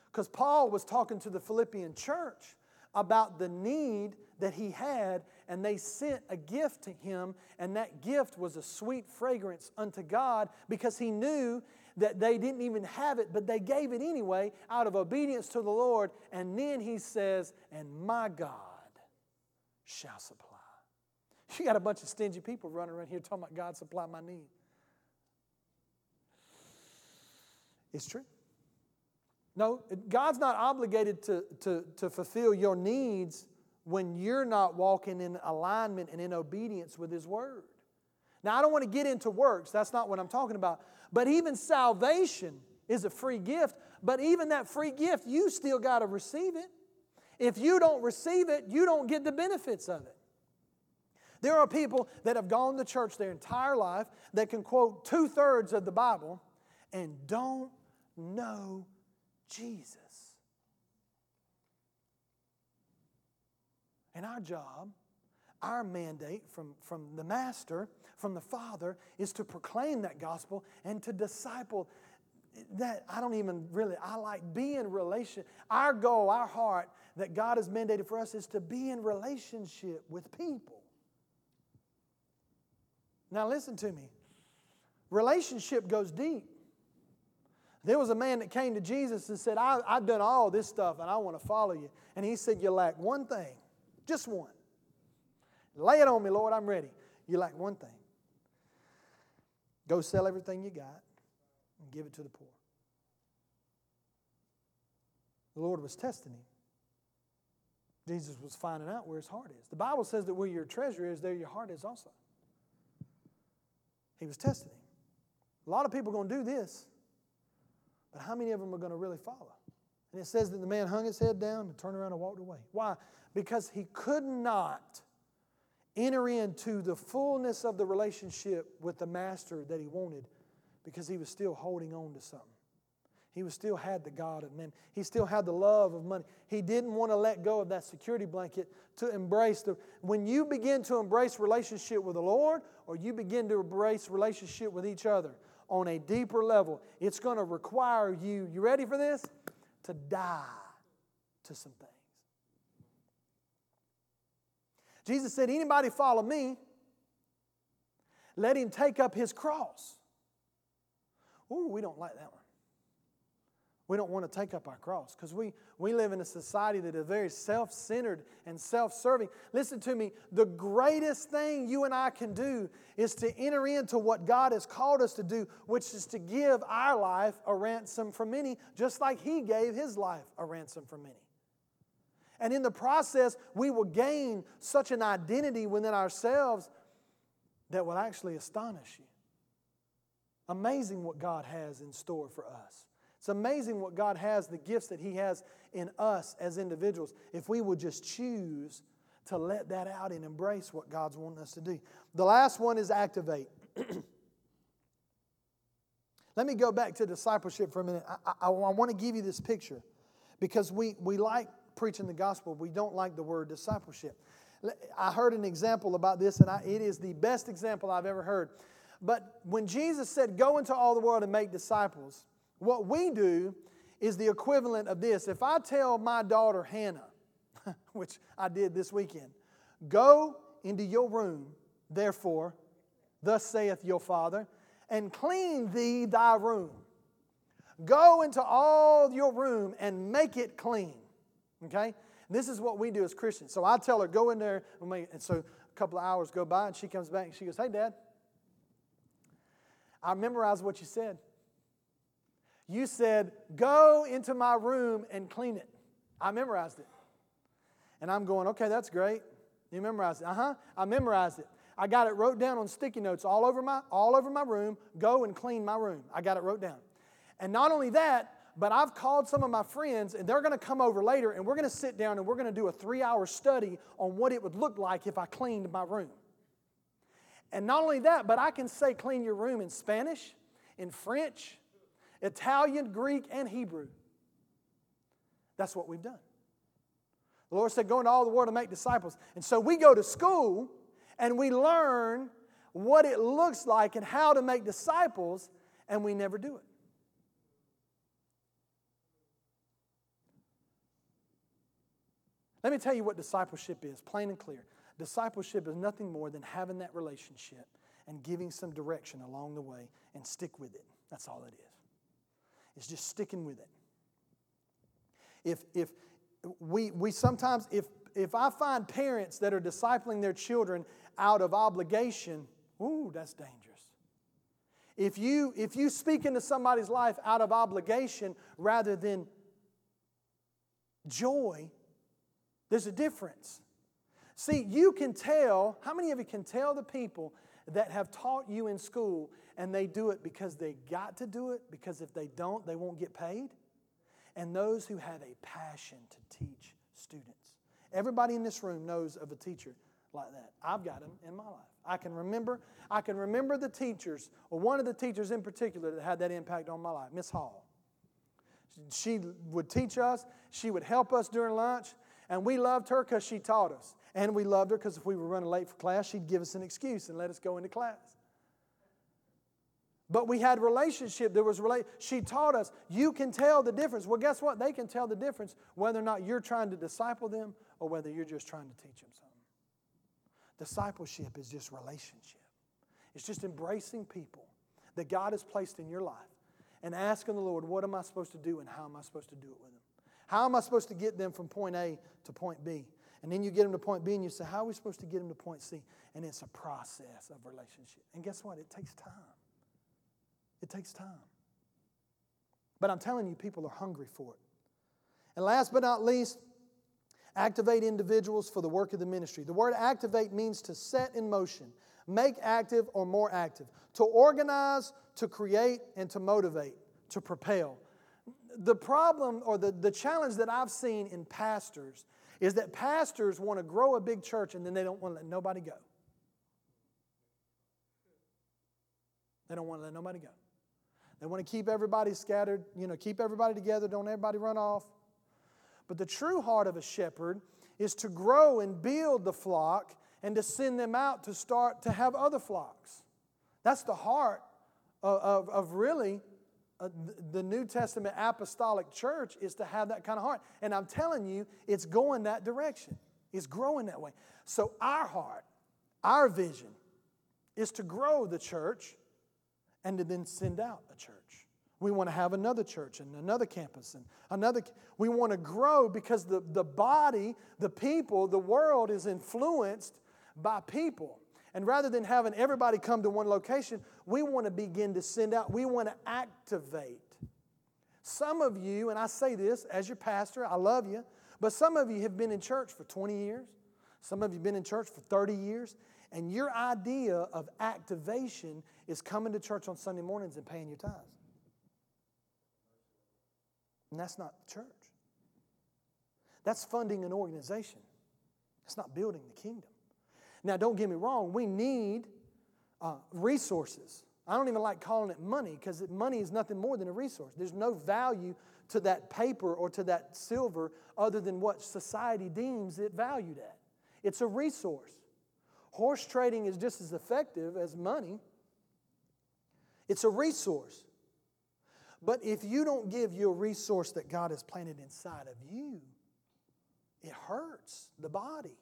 [SPEAKER 1] Because Paul was talking to the Philippian church about the need that he had, and they sent a gift to him, and that gift was a sweet fragrance unto God because he knew that they didn't even have it, but they gave it anyway out of obedience to the Lord. And then he says, And my God shall supply. You got a bunch of stingy people running around here talking about God supply my need. It's true. No, God's not obligated to, to, to fulfill your needs when you're not walking in alignment and in obedience with His Word. Now, I don't want to get into works, that's not what I'm talking about. But even salvation is a free gift, but even that free gift, you still got to receive it. If you don't receive it, you don't get the benefits of it. There are people that have gone to church their entire life that can quote two thirds of the Bible and don't know Jesus. And our job, our mandate from, from the Master, from the Father, is to proclaim that gospel and to disciple that I don't even really, I like being in relation. Our goal, our heart that God has mandated for us is to be in relationship with people. Now, listen to me. Relationship goes deep. There was a man that came to Jesus and said, I, have done all this stuff and I want to follow you. And he said, You lack one thing, just one. Lay it on me, Lord, I'm ready. You lack one thing. Go sell everything you got and give it to the poor. The Lord was testing him. Jesus was finding out where his heart is. The Bible says that where your treasure is, there your heart is also. He was testing him. A lot of people are going to do this, but how many of them are going to really follow? And it says that the man hung his head down and turned around and walked away. Why? Because he could not enter into the fullness of the relationship with the master that he wanted because he was still holding on to something. He was still had the God of men. He still had the love of money. He didn't want to let go of that security blanket to embrace the. When you begin to embrace relationship with the Lord, or you begin to embrace relationship with each other on a deeper level, it's going to require you. You ready for this? To die to some things. Jesus said, "Anybody follow me? Let him take up his cross." Ooh, we don't like that one. We don't want to take up our cross because we, we live in a society that is very self centered and self serving. Listen to me the greatest thing you and I can do is to enter into what God has called us to do, which is to give our life a ransom for many, just like He gave His life a ransom for many. And in the process, we will gain such an identity within ourselves that will actually astonish you. Amazing what God has in store for us. It's amazing what God has, the gifts that He has in us as individuals, if we would just choose to let that out and embrace what God's wanting us to do. The last one is activate. let me go back to discipleship for a minute. I, I, I want to give you this picture because we, we like preaching the gospel, we don't like the word discipleship. I heard an example about this, and I, it is the best example I've ever heard. But when Jesus said, Go into all the world and make disciples, what we do is the equivalent of this. If I tell my daughter Hannah, which I did this weekend, go into your room, therefore, thus saith your father, and clean thee thy room. Go into all your room and make it clean. Okay? This is what we do as Christians. So I tell her, go in there, and so a couple of hours go by, and she comes back and she goes, Hey, Dad, I memorized what you said. You said, Go into my room and clean it. I memorized it. And I'm going, Okay, that's great. You memorized it. Uh huh. I memorized it. I got it wrote down on sticky notes all over my all over my room. Go and clean my room. I got it wrote down. And not only that, but I've called some of my friends and they're going to come over later and we're going to sit down and we're going to do a 3-hour study on what it would look like if I cleaned my room. And not only that, but I can say clean your room in Spanish, in French, Italian, Greek, and Hebrew. That's what we've done. The Lord said, Go into all the world and make disciples. And so we go to school and we learn what it looks like and how to make disciples, and we never do it. Let me tell you what discipleship is, plain and clear. Discipleship is nothing more than having that relationship and giving some direction along the way and stick with it. That's all it is. It's just sticking with it. If, if we, we sometimes, if, if I find parents that are discipling their children out of obligation, ooh, that's dangerous. If you, if you speak into somebody's life out of obligation rather than joy, there's a difference. See, you can tell, how many of you can tell the people that have taught you in school and they do it because they got to do it, because if they don't, they won't get paid? And those who have a passion to teach students. Everybody in this room knows of a teacher like that. I've got them in my life. I can remember, I can remember the teachers, or one of the teachers in particular that had that impact on my life, Miss Hall. She would teach us, she would help us during lunch, and we loved her because she taught us. And we loved her because if we were running late for class, she'd give us an excuse and let us go into class. But we had relationship. There was relate. She taught us. You can tell the difference. Well, guess what? They can tell the difference whether or not you're trying to disciple them or whether you're just trying to teach them something. Discipleship is just relationship. It's just embracing people that God has placed in your life and asking the Lord, what am I supposed to do and how am I supposed to do it with them? How am I supposed to get them from point A to point B? And then you get them to point B and you say, How are we supposed to get them to point C? And it's a process of relationship. And guess what? It takes time. It takes time. But I'm telling you, people are hungry for it. And last but not least, activate individuals for the work of the ministry. The word activate means to set in motion, make active or more active, to organize, to create, and to motivate, to propel. The problem or the, the challenge that I've seen in pastors is that pastors want to grow a big church and then they don't want to let nobody go. They don't want to let nobody go. They want to keep everybody scattered, you know, keep everybody together, don't everybody run off. But the true heart of a shepherd is to grow and build the flock and to send them out to start to have other flocks. That's the heart of, of, of really uh, the New Testament apostolic church is to have that kind of heart. And I'm telling you, it's going that direction, it's growing that way. So, our heart, our vision is to grow the church and to then send out a church. We want to have another church and another campus and another. We want to grow because the, the body, the people, the world is influenced by people. And rather than having everybody come to one location, we want to begin to send out, we want to activate. Some of you, and I say this as your pastor, I love you, but some of you have been in church for 20 years. Some of you have been in church for 30 years. And your idea of activation is coming to church on Sunday mornings and paying your tithes. And that's not the church. That's funding an organization. It's not building the kingdom. Now, don't get me wrong, we need uh, resources. I don't even like calling it money because money is nothing more than a resource. There's no value to that paper or to that silver other than what society deems it valued at. It's a resource. Horse trading is just as effective as money, it's a resource. But if you don't give your resource that God has planted inside of you, it hurts the body.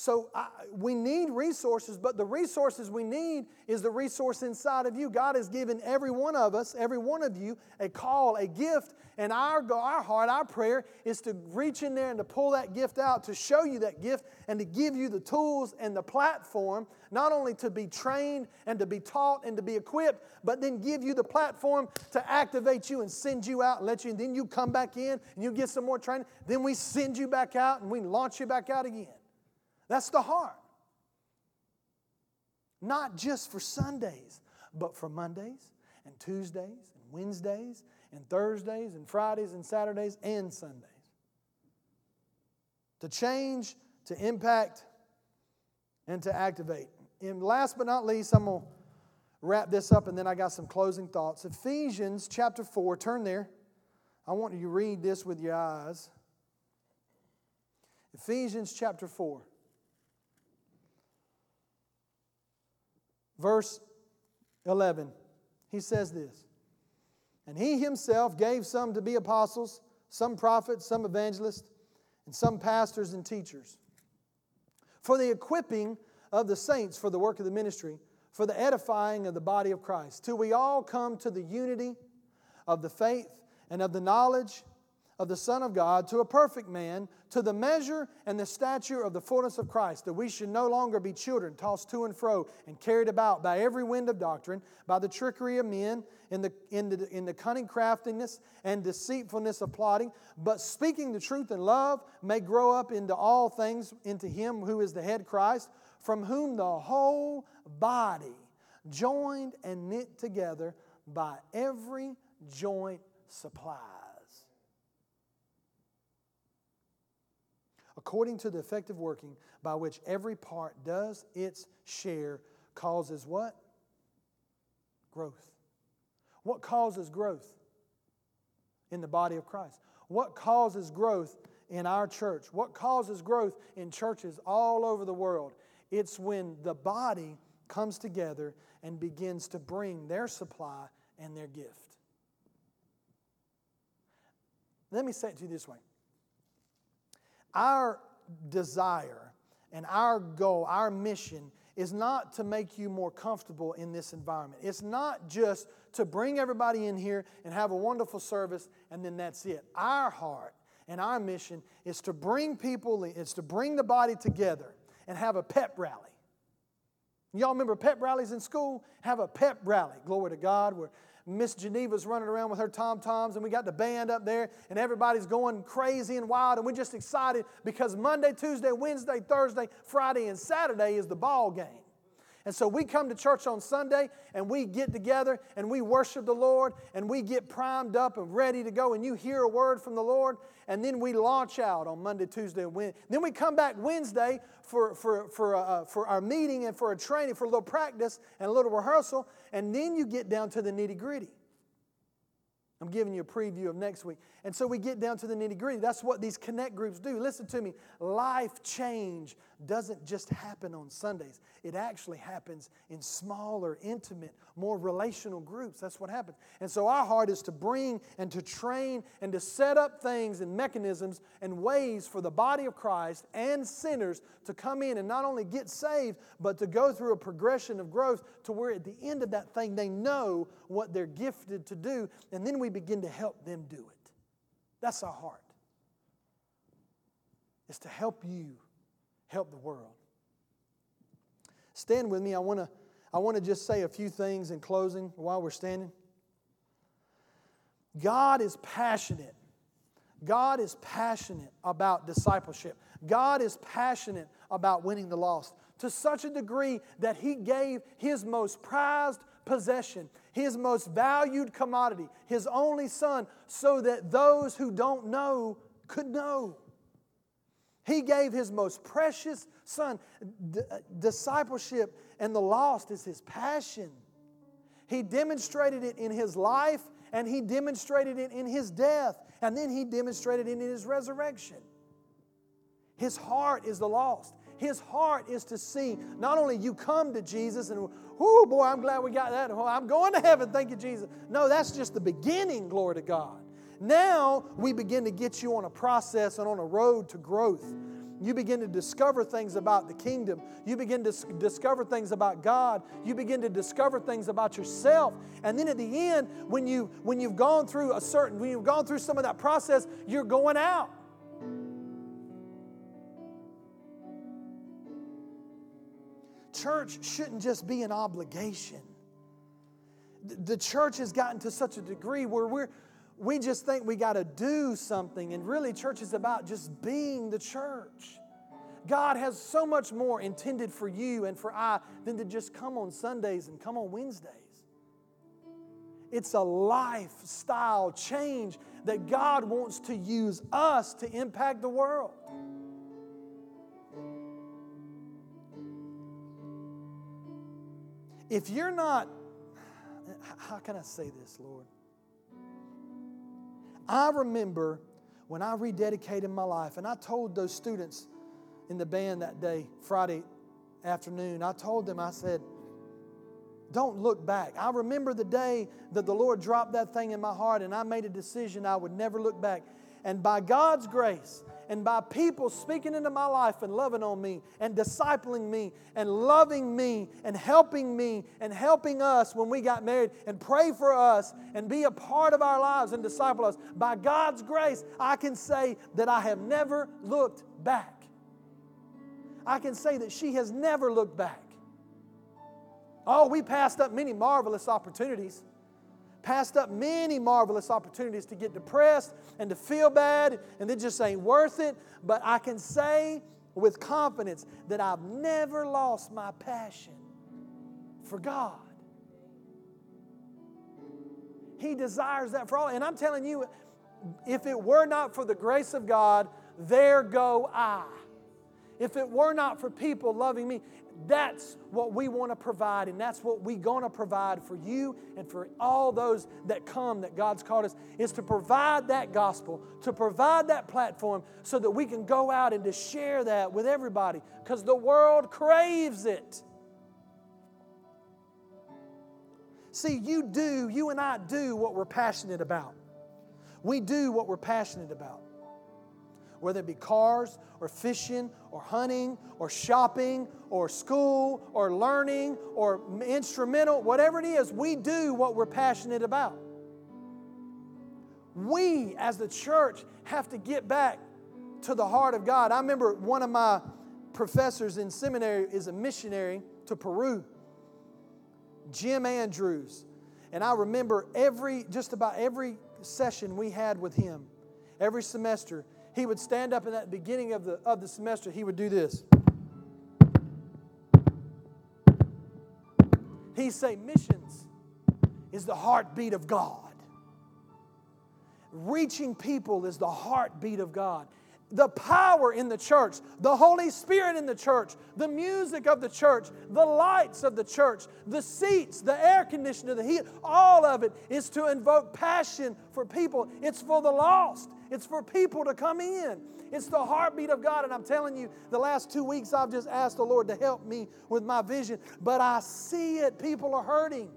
[SPEAKER 1] So I, we need resources, but the resources we need is the resource inside of you. God has given every one of us, every one of you, a call, a gift, and our, our heart, our prayer is to reach in there and to pull that gift out, to show you that gift, and to give you the tools and the platform, not only to be trained and to be taught and to be equipped, but then give you the platform to activate you and send you out and let you, and then you come back in and you get some more training. Then we send you back out and we launch you back out again. That's the heart. Not just for Sundays, but for Mondays and Tuesdays and Wednesdays and Thursdays and Fridays and Saturdays and Sundays. To change, to impact, and to activate. And last but not least, I'm going to wrap this up and then I got some closing thoughts. Ephesians chapter 4, turn there. I want you to read this with your eyes. Ephesians chapter 4. Verse 11, he says this And he himself gave some to be apostles, some prophets, some evangelists, and some pastors and teachers for the equipping of the saints for the work of the ministry, for the edifying of the body of Christ, till we all come to the unity of the faith and of the knowledge of the Son of God to a perfect man, to the measure and the stature of the fullness of Christ, that we should no longer be children, tossed to and fro and carried about by every wind of doctrine, by the trickery of men, in the, in the, in the cunning craftiness and deceitfulness of plotting, but speaking the truth in love may grow up into all things into Him who is the head Christ, from whom the whole body, joined and knit together by every joint supplies according to the effective working by which every part does its share, causes what? Growth. What causes growth in the body of Christ? What causes growth in our church? What causes growth in churches all over the world? It's when the body comes together and begins to bring their supply and their gift. Let me say it to you this way our desire and our goal, our mission, is not to make you more comfortable in this environment. It's not just to bring everybody in here and have a wonderful service and then that's it. Our heart and our mission is to bring people, it's to bring the body together and have a pep rally. Y'all remember pep rallies in school? Have a pep rally. Glory to God. Where Miss Geneva's running around with her tom toms, and we got the band up there, and everybody's going crazy and wild, and we're just excited because Monday, Tuesday, Wednesday, Thursday, Friday, and Saturday is the ball game. And so we come to church on Sunday and we get together and we worship the Lord and we get primed up and ready to go. And you hear a word from the Lord, and then we launch out on Monday, Tuesday, and Wednesday. Then we come back Wednesday for, for, for, uh, for our meeting and for a training, for a little practice and a little rehearsal, and then you get down to the nitty gritty. I'm giving you a preview of next week. And so we get down to the nitty gritty. That's what these connect groups do. Listen to me. Life change doesn't just happen on Sundays, it actually happens in smaller, intimate, more relational groups. That's what happens. And so our heart is to bring and to train and to set up things and mechanisms and ways for the body of Christ and sinners to come in and not only get saved, but to go through a progression of growth to where at the end of that thing they know what they're gifted to do. And then we begin to help them do it. That's our heart. It's to help you help the world. Stand with me. I want to I want to just say a few things in closing while we're standing. God is passionate. God is passionate about discipleship. God is passionate about winning the lost to such a degree that He gave His most prized possession, His most valued commodity, His only Son, so that those who don't know could know. He gave His most precious Son. D- uh, discipleship and the lost is His passion. He demonstrated it in His life and He demonstrated it in His death and then He demonstrated it in His resurrection. His heart is the lost. His heart is to see not only you come to Jesus and, oh boy, I'm glad we got that. Oh, I'm going to heaven. Thank you, Jesus. No, that's just the beginning, glory to God. Now we begin to get you on a process and on a road to growth. You begin to discover things about the kingdom. You begin to discover things about God. You begin to discover things about yourself. And then at the end, when, you, when you've gone through a certain, when you've gone through some of that process, you're going out. Church shouldn't just be an obligation. The church has gotten to such a degree where we're, we just think we got to do something, and really, church is about just being the church. God has so much more intended for you and for I than to just come on Sundays and come on Wednesdays. It's a lifestyle change that God wants to use us to impact the world. If you're not, how can I say this, Lord? I remember when I rededicated my life, and I told those students in the band that day, Friday afternoon, I told them, I said, don't look back. I remember the day that the Lord dropped that thing in my heart, and I made a decision I would never look back. And by God's grace, and by people speaking into my life and loving on me and discipling me and loving me and helping me and helping us when we got married and pray for us and be a part of our lives and disciple us. By God's grace, I can say that I have never looked back. I can say that she has never looked back. Oh, we passed up many marvelous opportunities passed up many marvelous opportunities to get depressed and to feel bad and it just ain't worth it. But I can say with confidence that I've never lost my passion for God. He desires that for all. And I'm telling you, if it were not for the grace of God, there go I. If it were not for people loving me, that's what we want to provide, and that's what we're going to provide for you and for all those that come that God's called us, is to provide that gospel, to provide that platform so that we can go out and to share that with everybody because the world craves it. See, you do, you and I do what we're passionate about. We do what we're passionate about whether it be cars or fishing or hunting or shopping or school or learning or instrumental, whatever it is, we do what we're passionate about. We, as the church, have to get back to the heart of God. I remember one of my professors in seminary is a missionary to Peru, Jim Andrews. And I remember every, just about every session we had with him, every semester, he would stand up in that beginning of the, of the semester, he would do this. He'd say, Missions is the heartbeat of God. Reaching people is the heartbeat of God. The power in the church, the Holy Spirit in the church, the music of the church, the lights of the church, the seats, the air conditioner, the heat, all of it is to invoke passion for people. It's for the lost. It's for people to come in. It's the heartbeat of God. And I'm telling you, the last two weeks I've just asked the Lord to help me with my vision, but I see it. People are hurting.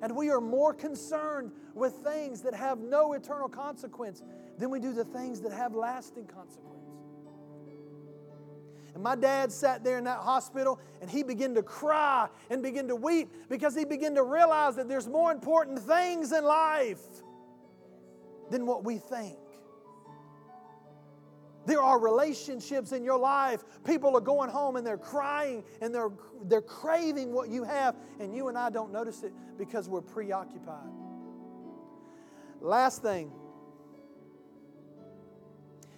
[SPEAKER 1] And we are more concerned with things that have no eternal consequence than we do the things that have lasting consequence. And my dad sat there in that hospital and he began to cry and begin to weep because he began to realize that there's more important things in life than what we think. There are relationships in your life. People are going home and they're crying and they're, they're craving what you have, and you and I don't notice it because we're preoccupied. Last thing.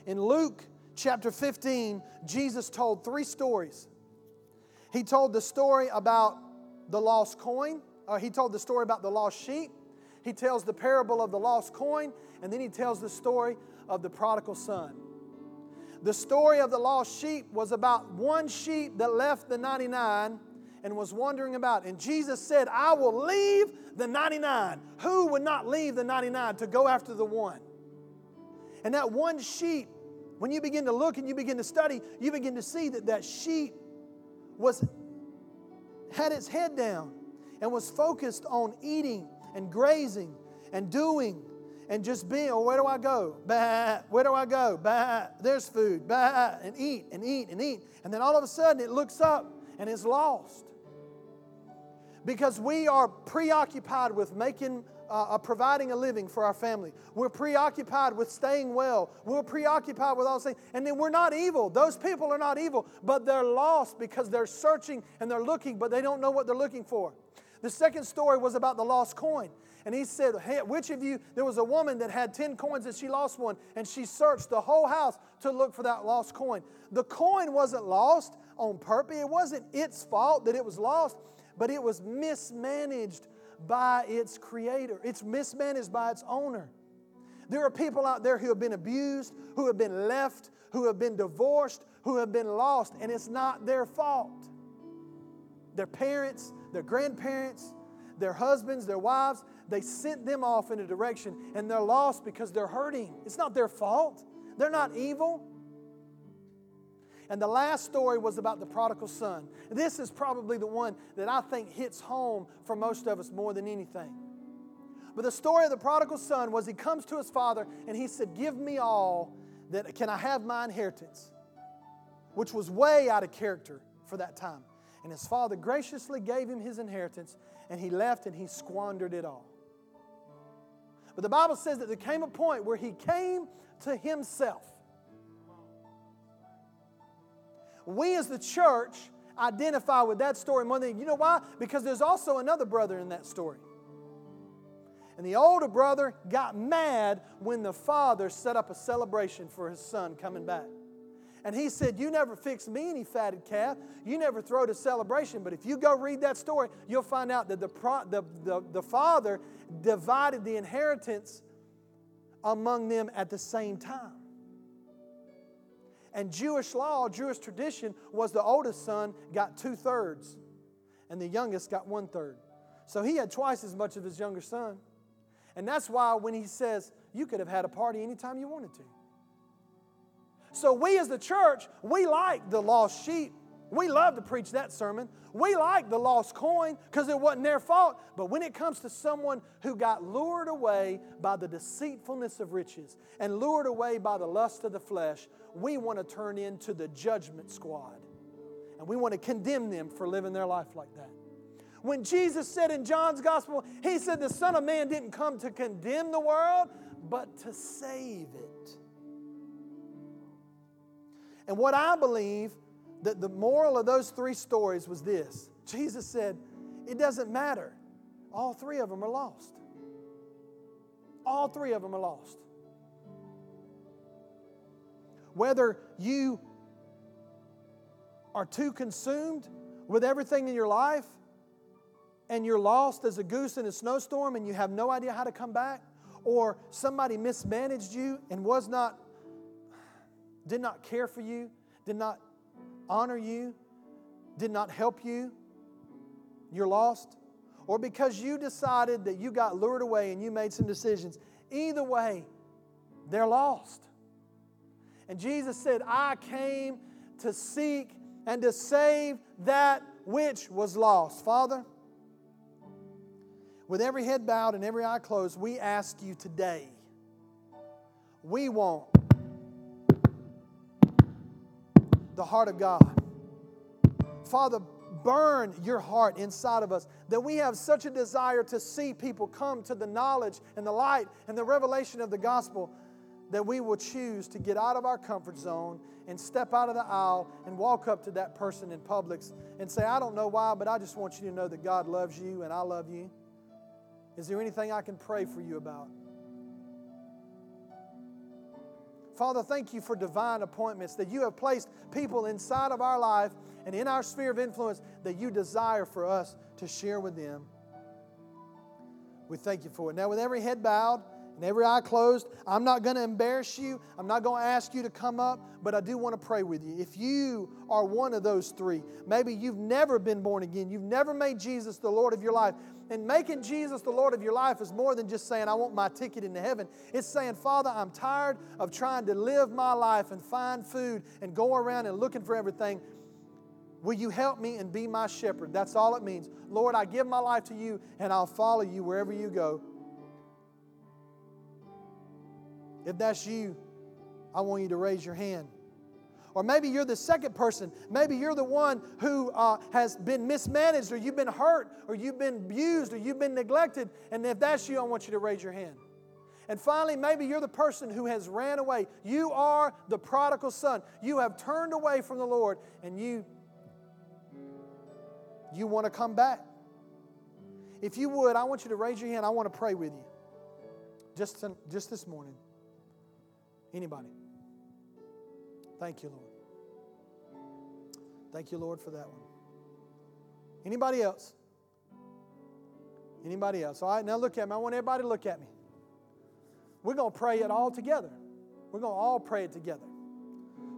[SPEAKER 1] In Luke chapter 15, Jesus told three stories. He told the story about the lost coin, or he told the story about the lost sheep. He tells the parable of the lost coin, and then he tells the story of the prodigal son. The story of the lost sheep was about one sheep that left the 99 and was wandering about. And Jesus said, I will leave the 99. Who would not leave the 99 to go after the one? And that one sheep, when you begin to look and you begin to study, you begin to see that that sheep was had its head down and was focused on eating and grazing and doing and just being, oh, where do I go? Bah, where do I go? Bah, there's food. Bah, and eat and eat and eat. And then all of a sudden it looks up and it's lost. Because we are preoccupied with making, uh, uh, providing a living for our family. We're preoccupied with staying well. We're preoccupied with all things. And then we're not evil. Those people are not evil, but they're lost because they're searching and they're looking, but they don't know what they're looking for. The second story was about the lost coin. And he said, hey, Which of you, there was a woman that had 10 coins and she lost one, and she searched the whole house to look for that lost coin. The coin wasn't lost on purpose, it wasn't its fault that it was lost, but it was mismanaged by its creator, it's mismanaged by its owner. There are people out there who have been abused, who have been left, who have been divorced, who have been lost, and it's not their fault. Their parents, their grandparents, their husbands, their wives, they sent them off in a direction and they're lost because they're hurting. It's not their fault, they're not evil. And the last story was about the prodigal son. This is probably the one that I think hits home for most of us more than anything. But the story of the prodigal son was he comes to his father and he said, Give me all that can I have my inheritance? Which was way out of character for that time. And his father graciously gave him his inheritance and he left and he squandered it all. But the Bible says that there came a point where he came to himself. We as the church identify with that story more than you know why? Because there's also another brother in that story. And the older brother got mad when the father set up a celebration for his son coming back. And he said, You never fixed me any fatted calf. You never throw a celebration. But if you go read that story, you'll find out that the, pro- the, the, the father divided the inheritance among them at the same time. And Jewish law, Jewish tradition, was the oldest son got two thirds, and the youngest got one third. So he had twice as much of his younger son. And that's why when he says, you could have had a party anytime you wanted to. So we as the church, we like the lost sheep. We love to preach that sermon. We like the lost coin because it wasn't their fault. But when it comes to someone who got lured away by the deceitfulness of riches and lured away by the lust of the flesh, we want to turn into the judgment squad. And we want to condemn them for living their life like that. When Jesus said in John's gospel, He said, The Son of Man didn't come to condemn the world, but to save it. And what I believe that the moral of those three stories was this Jesus said, It doesn't matter. All three of them are lost. All three of them are lost. Whether you are too consumed with everything in your life and you're lost as a goose in a snowstorm and you have no idea how to come back, or somebody mismanaged you and was not, did not care for you, did not honor you, did not help you, you're lost, or because you decided that you got lured away and you made some decisions, either way, they're lost. And Jesus said, I came to seek and to save that which was lost. Father, with every head bowed and every eye closed, we ask you today, we want the heart of God. Father, burn your heart inside of us that we have such a desire to see people come to the knowledge and the light and the revelation of the gospel that we will choose to get out of our comfort zone and step out of the aisle and walk up to that person in Publix and say, I don't know why, but I just want you to know that God loves you and I love you. Is there anything I can pray for you about? Father, thank you for divine appointments that you have placed people inside of our life and in our sphere of influence that you desire for us to share with them. We thank you for it. Now, with every head bowed, and every eye closed. I'm not going to embarrass you. I'm not going to ask you to come up, but I do want to pray with you. If you are one of those three, maybe you've never been born again, you've never made Jesus the Lord of your life. And making Jesus the Lord of your life is more than just saying, I want my ticket into heaven. It's saying, Father, I'm tired of trying to live my life and find food and go around and looking for everything. Will you help me and be my shepherd? That's all it means. Lord, I give my life to you and I'll follow you wherever you go. If that's you, I want you to raise your hand. Or maybe you're the second person. Maybe you're the one who uh, has been mismanaged, or you've been hurt, or you've been abused, or you've been neglected. And if that's you, I want you to raise your hand. And finally, maybe you're the person who has ran away. You are the prodigal son. You have turned away from the Lord, and you you want to come back. If you would, I want you to raise your hand. I want to pray with you. Just, to, just this morning. Anybody? Thank you, Lord. Thank you, Lord, for that one. Anybody else? Anybody else? All right, now look at me. I want everybody to look at me. We're going to pray it all together. We're going to all pray it together.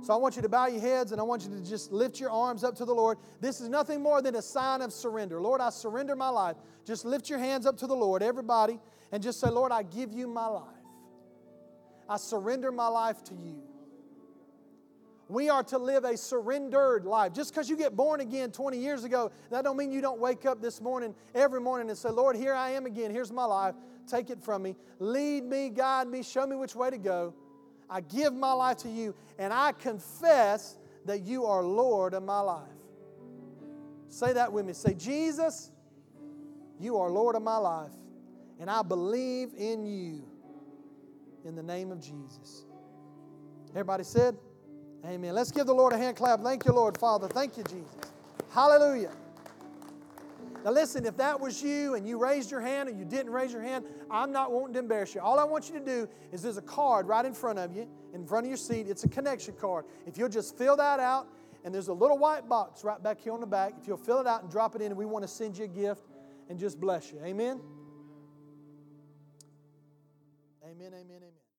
[SPEAKER 1] So I want you to bow your heads and I want you to just lift your arms up to the Lord. This is nothing more than a sign of surrender. Lord, I surrender my life. Just lift your hands up to the Lord, everybody, and just say, Lord, I give you my life. I surrender my life to you. We are to live a surrendered life. Just because you get born again 20 years ago, that don't mean you don't wake up this morning, every morning, and say, Lord, here I am again. Here's my life. Take it from me. Lead me, guide me, show me which way to go. I give my life to you, and I confess that you are Lord of my life. Say that with me. Say, Jesus, you are Lord of my life, and I believe in you in the name of Jesus. Everybody said, Amen. Let's give the Lord a hand clap. Thank you, Lord, Father. Thank you, Jesus. Hallelujah. Now, listen, if that was you and you raised your hand or you didn't raise your hand, I'm not wanting to embarrass you. All I want you to do is there's a card right in front of you, in front of your seat. It's a connection card. If you'll just fill that out, and there's a little white box right back here on the back. If you'll fill it out and drop it in, and we want to send you a gift and just bless you. Amen? Amen, amen, amen.